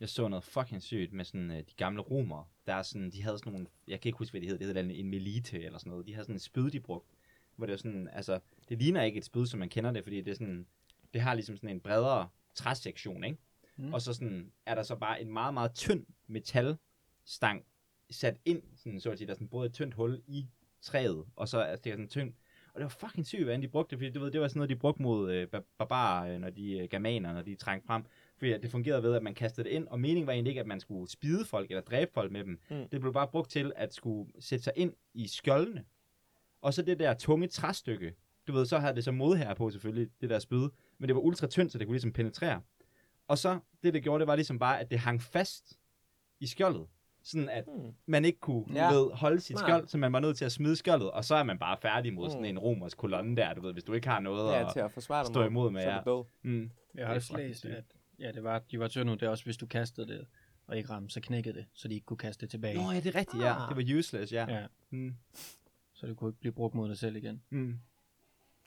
Jeg så noget fucking sygt med sådan øh, de gamle romere. Der er sådan, de havde sådan nogle, jeg kan ikke huske, hvad de hed, det hed en, en melite eller sådan noget. De havde sådan en spyd, de brugte. Hvor det var sådan, altså, det ligner ikke et spyd, som man kender det, fordi det er sådan, det har ligesom sådan en bredere træsektion, ikke? Mm. Og så sådan, er der så bare en meget, meget tynd metalstang sat ind, sådan, så at sige, der er sådan både et tyndt hul i træet, og så er det sådan tynd. Og det var fucking sygt, hvordan de brugte det, fordi du ved, det var sådan noget, de brugte mod øh, bar- barbarer, øh, når de øh, germaner, når de trængte frem. Fordi at det fungerede ved, at man kastede det ind, og meningen var egentlig ikke, at man skulle spide folk eller dræbe folk med dem. Mm. Mm. Det blev bare brugt til at skulle sætte sig ind i skjoldene. Og så det der tunge træstykke, du ved, så havde det så modherre på selvfølgelig, det der spyd, men det var ultra tyndt, så det kunne ligesom penetrere. Og så, det det gjorde, det var ligesom bare, at det hang fast i skjoldet. Sådan at Hmm. man ikke kunne Ja. ved, holde sit Smart. skjold, så man var nødt til at smide skjoldet, og så er man bare færdig mod sådan Mm. en romersk kolonne der, du ved, hvis du ikke har noget Ja, at... til at forsvare stå imod med, så er ja. Mm. Jeg har Det er også læst, at ja, det var, de var tynde. Det er også, hvis du kastede det og ikke ramte, så knækkede det, så de ikke kunne kaste det tilbage. Nå ja, det er rigtigt, ja. Ah. Det var useless, ja. Ja, Mm. så det kunne ikke blive brugt mod dig selv igen. Mm.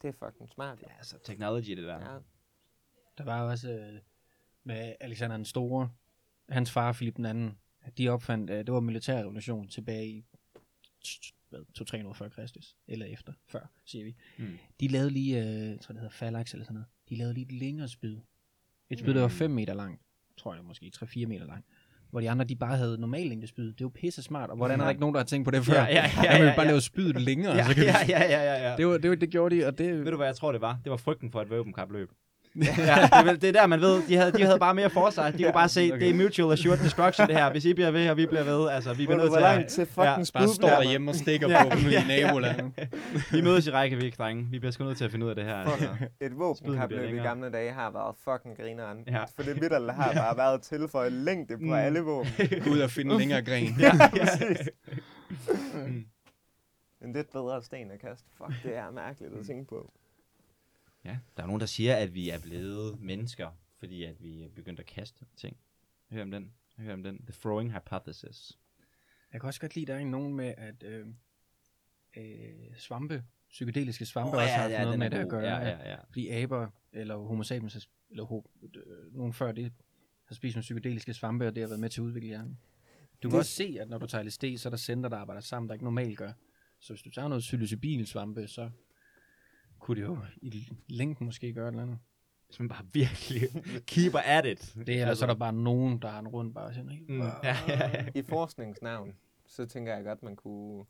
Det er fucking smart. Ja, altså technology, det der. Ja. Der var også øh, med Alexander den Store, hans far Philip den anden, at de opfandt, øh, det var militærrevolution tilbage i t- hvad, 200 før Kristus, eller efter, før, siger vi. Mm. De lavede lige, øh, jeg tror det hedder Phalanx eller sådan noget, de lavede lige et længere spyd. Et spyd, der var Mm. 5 meter langt, tror jeg måske, 3-4 meter langt. Hvor de andre, de bare havde normal længde spyd. Det var pisse smart, og hvordan er der ikke nogen, der har tænkt på det før? Ja, ja, ja, ja, bare ja. lave spydet længere, Ja, ja, ja, ja, ja, ja. Det, var, det, var, det gjorde de, og det... Ved du, hvad jeg tror, det var? Det var frygten for et våbenkapløb. Ja, det, er, vel- det er der, man ved, de havde, de havde bare mere for sig. De kunne bare se, okay. det er mutual assured destruction, det her. Hvis I bliver ved, og vi bliver ved, altså, vi bliver nødt til at... til fucking Ja, bare står derhjemme og stikker på dem i nabolandet. Vi mødes i Reykjavik, drenge. Vi bliver sgu nødt til at finde ud af det her. Altså. Et bliver våbenkapløb i gamle dage har været fucking grineren. Ja. For det middel har bare været tilføjet længde på Mm. alle våben. Ud og finde en længere gren. ja, Præcis. Mm. En lidt bedre sten at kaste. Fuck, det er mærkeligt at tænke på. Ja, der er nogen, der siger, at vi er blevet mennesker, fordi at vi er begyndt at kaste ting. Hør om den. Hør om den. The throwing hypothesis. Jeg kan også godt lide, at der er nogen med, at øh, øh, svampe, psykedeliske svampe, Åh, også har haft noget den med det at gøre. Ja, ja, ja. Fordi aber, eller homo sapiens, eller ho, øh, nogen før det, har spist nogle psykedeliske svampe, og det har været med til at udvikle hjernen. Du kan Det- også se, at når du tager LSD, så er der center, der arbejder sammen, der ikke normalt gør. Så hvis du tager noget psilocybin svampe, så kunne det jo i længden måske gøre et eller andet. Hvis man bare virkelig keeper at it. Det er, eller så er der bare nogen, der har en rund bare sådan, Altså- Mm. Ja, ja, ja. I forskningsnavn, så tænker jeg godt, man kunne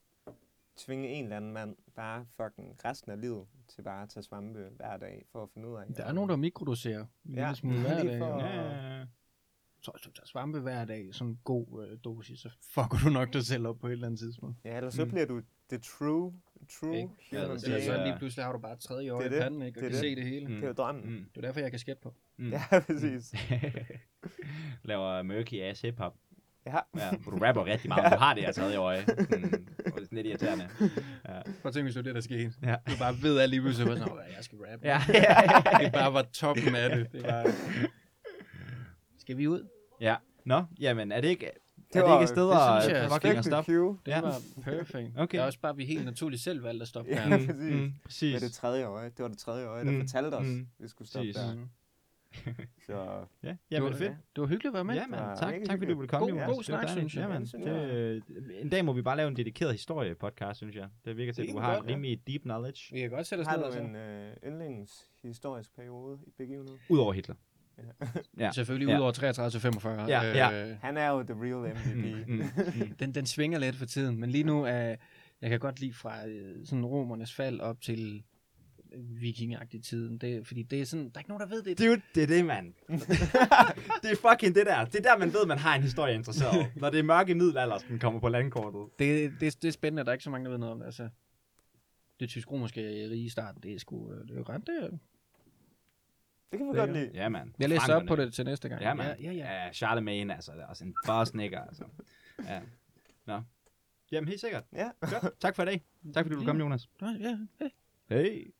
tvinge en eller anden mand bare fucking resten af livet til bare at tage svampe hver dag for at finde ud af. Der er nogen, der mikrodoserer en Ja, lille smule hver lige dag. for- Ja, ja, ja. Så hvis du tager svampe hver dag, sådan en god øh, dosis, så fucker du nok dig selv op på et eller andet tidspunkt. Ja, ellers så Mm. bliver du the true, true Ikke? human Eller being. så Ja. lige pludselig har du bare tredje er i panden, ikke? Og Det er kan det. se det hele. Mm. Det er jo drømmen. Mm. Det er derfor, jeg kan skætte på. Mm. Ja, præcis. Laver murky ass hip-hop. Ja. Ja, du rapper rigtig meget, men du har det her tredje øje. Mm. Og det er lidt irriterende. Ja. Prøv at tænke, hvis det var det, der skete. Ja. Du bare ved alt lige pludselig, sådan, "Åh, jeg skal rappe. Ja. det bare var toppen af det. det var... Skal vi ud? ja. Nå, jamen, er det ikke, er Det det, var- ikke et sted det at synes jeg er fucking at stoppe? cue Det Ja. var perfekt. Okay. Det er også bare, vi helt naturligt selv valgte at stoppe Ja. der. præcis. Mm, præcis. med det tredje øje. Det var det tredje øje, der Mm. fortalte os, Mm. vi skulle stoppe Præcis. der. Mm. Så Ja, Det jamen var, fedt. det var hyggeligt at være med. Ja, man. Det Tak, tak fordi du ville komme. God- Jonas. god Det snak, synes jeg. Ja, man. Det. Det, en dag må vi bare lave en dedikeret historie-podcast, synes jeg. Det virker til, at Det du har godt, ja. rimelig deep knowledge. Vi kan godt sætte os har ned du og så. en øh, yndlingshistorisk periode i begivenhed? Udover Hitler. Ja. Selvfølgelig Ja. ud over 33 til 45. Ja, ja. Øh, Han er jo the real MVP. Mm, mm, mm. den, den svinger lidt for tiden, men lige nu er Jeg kan godt lide fra øh, sådan romernes fald op til vikingagtig tiden. Det, fordi det er sådan, der er ikke nogen, der ved det. Dude, det er det, mand. det er fucking det der. Det er der, man ved, man har en historie interesseret. Når det er mørke middelalder, den kommer på landkortet. Det, det, det er spændende, der er ikke så mange, der ved noget om det. Altså, det tysk-romerske rige i starten, det er sgu, øh, det er jo ret, det Det kan vi godt lide. Ja, mand. Jeg læser op på det til næste gang. Ja, man. Ja, ja, ja. ja Charlemagne, altså. Det er også en boss nigger, altså. Ja. Nå. Jamen, helt sikkert. Ja. Godt. Tak for i dag. Tak fordi du kom, Jonas. Ja, ja. Hey.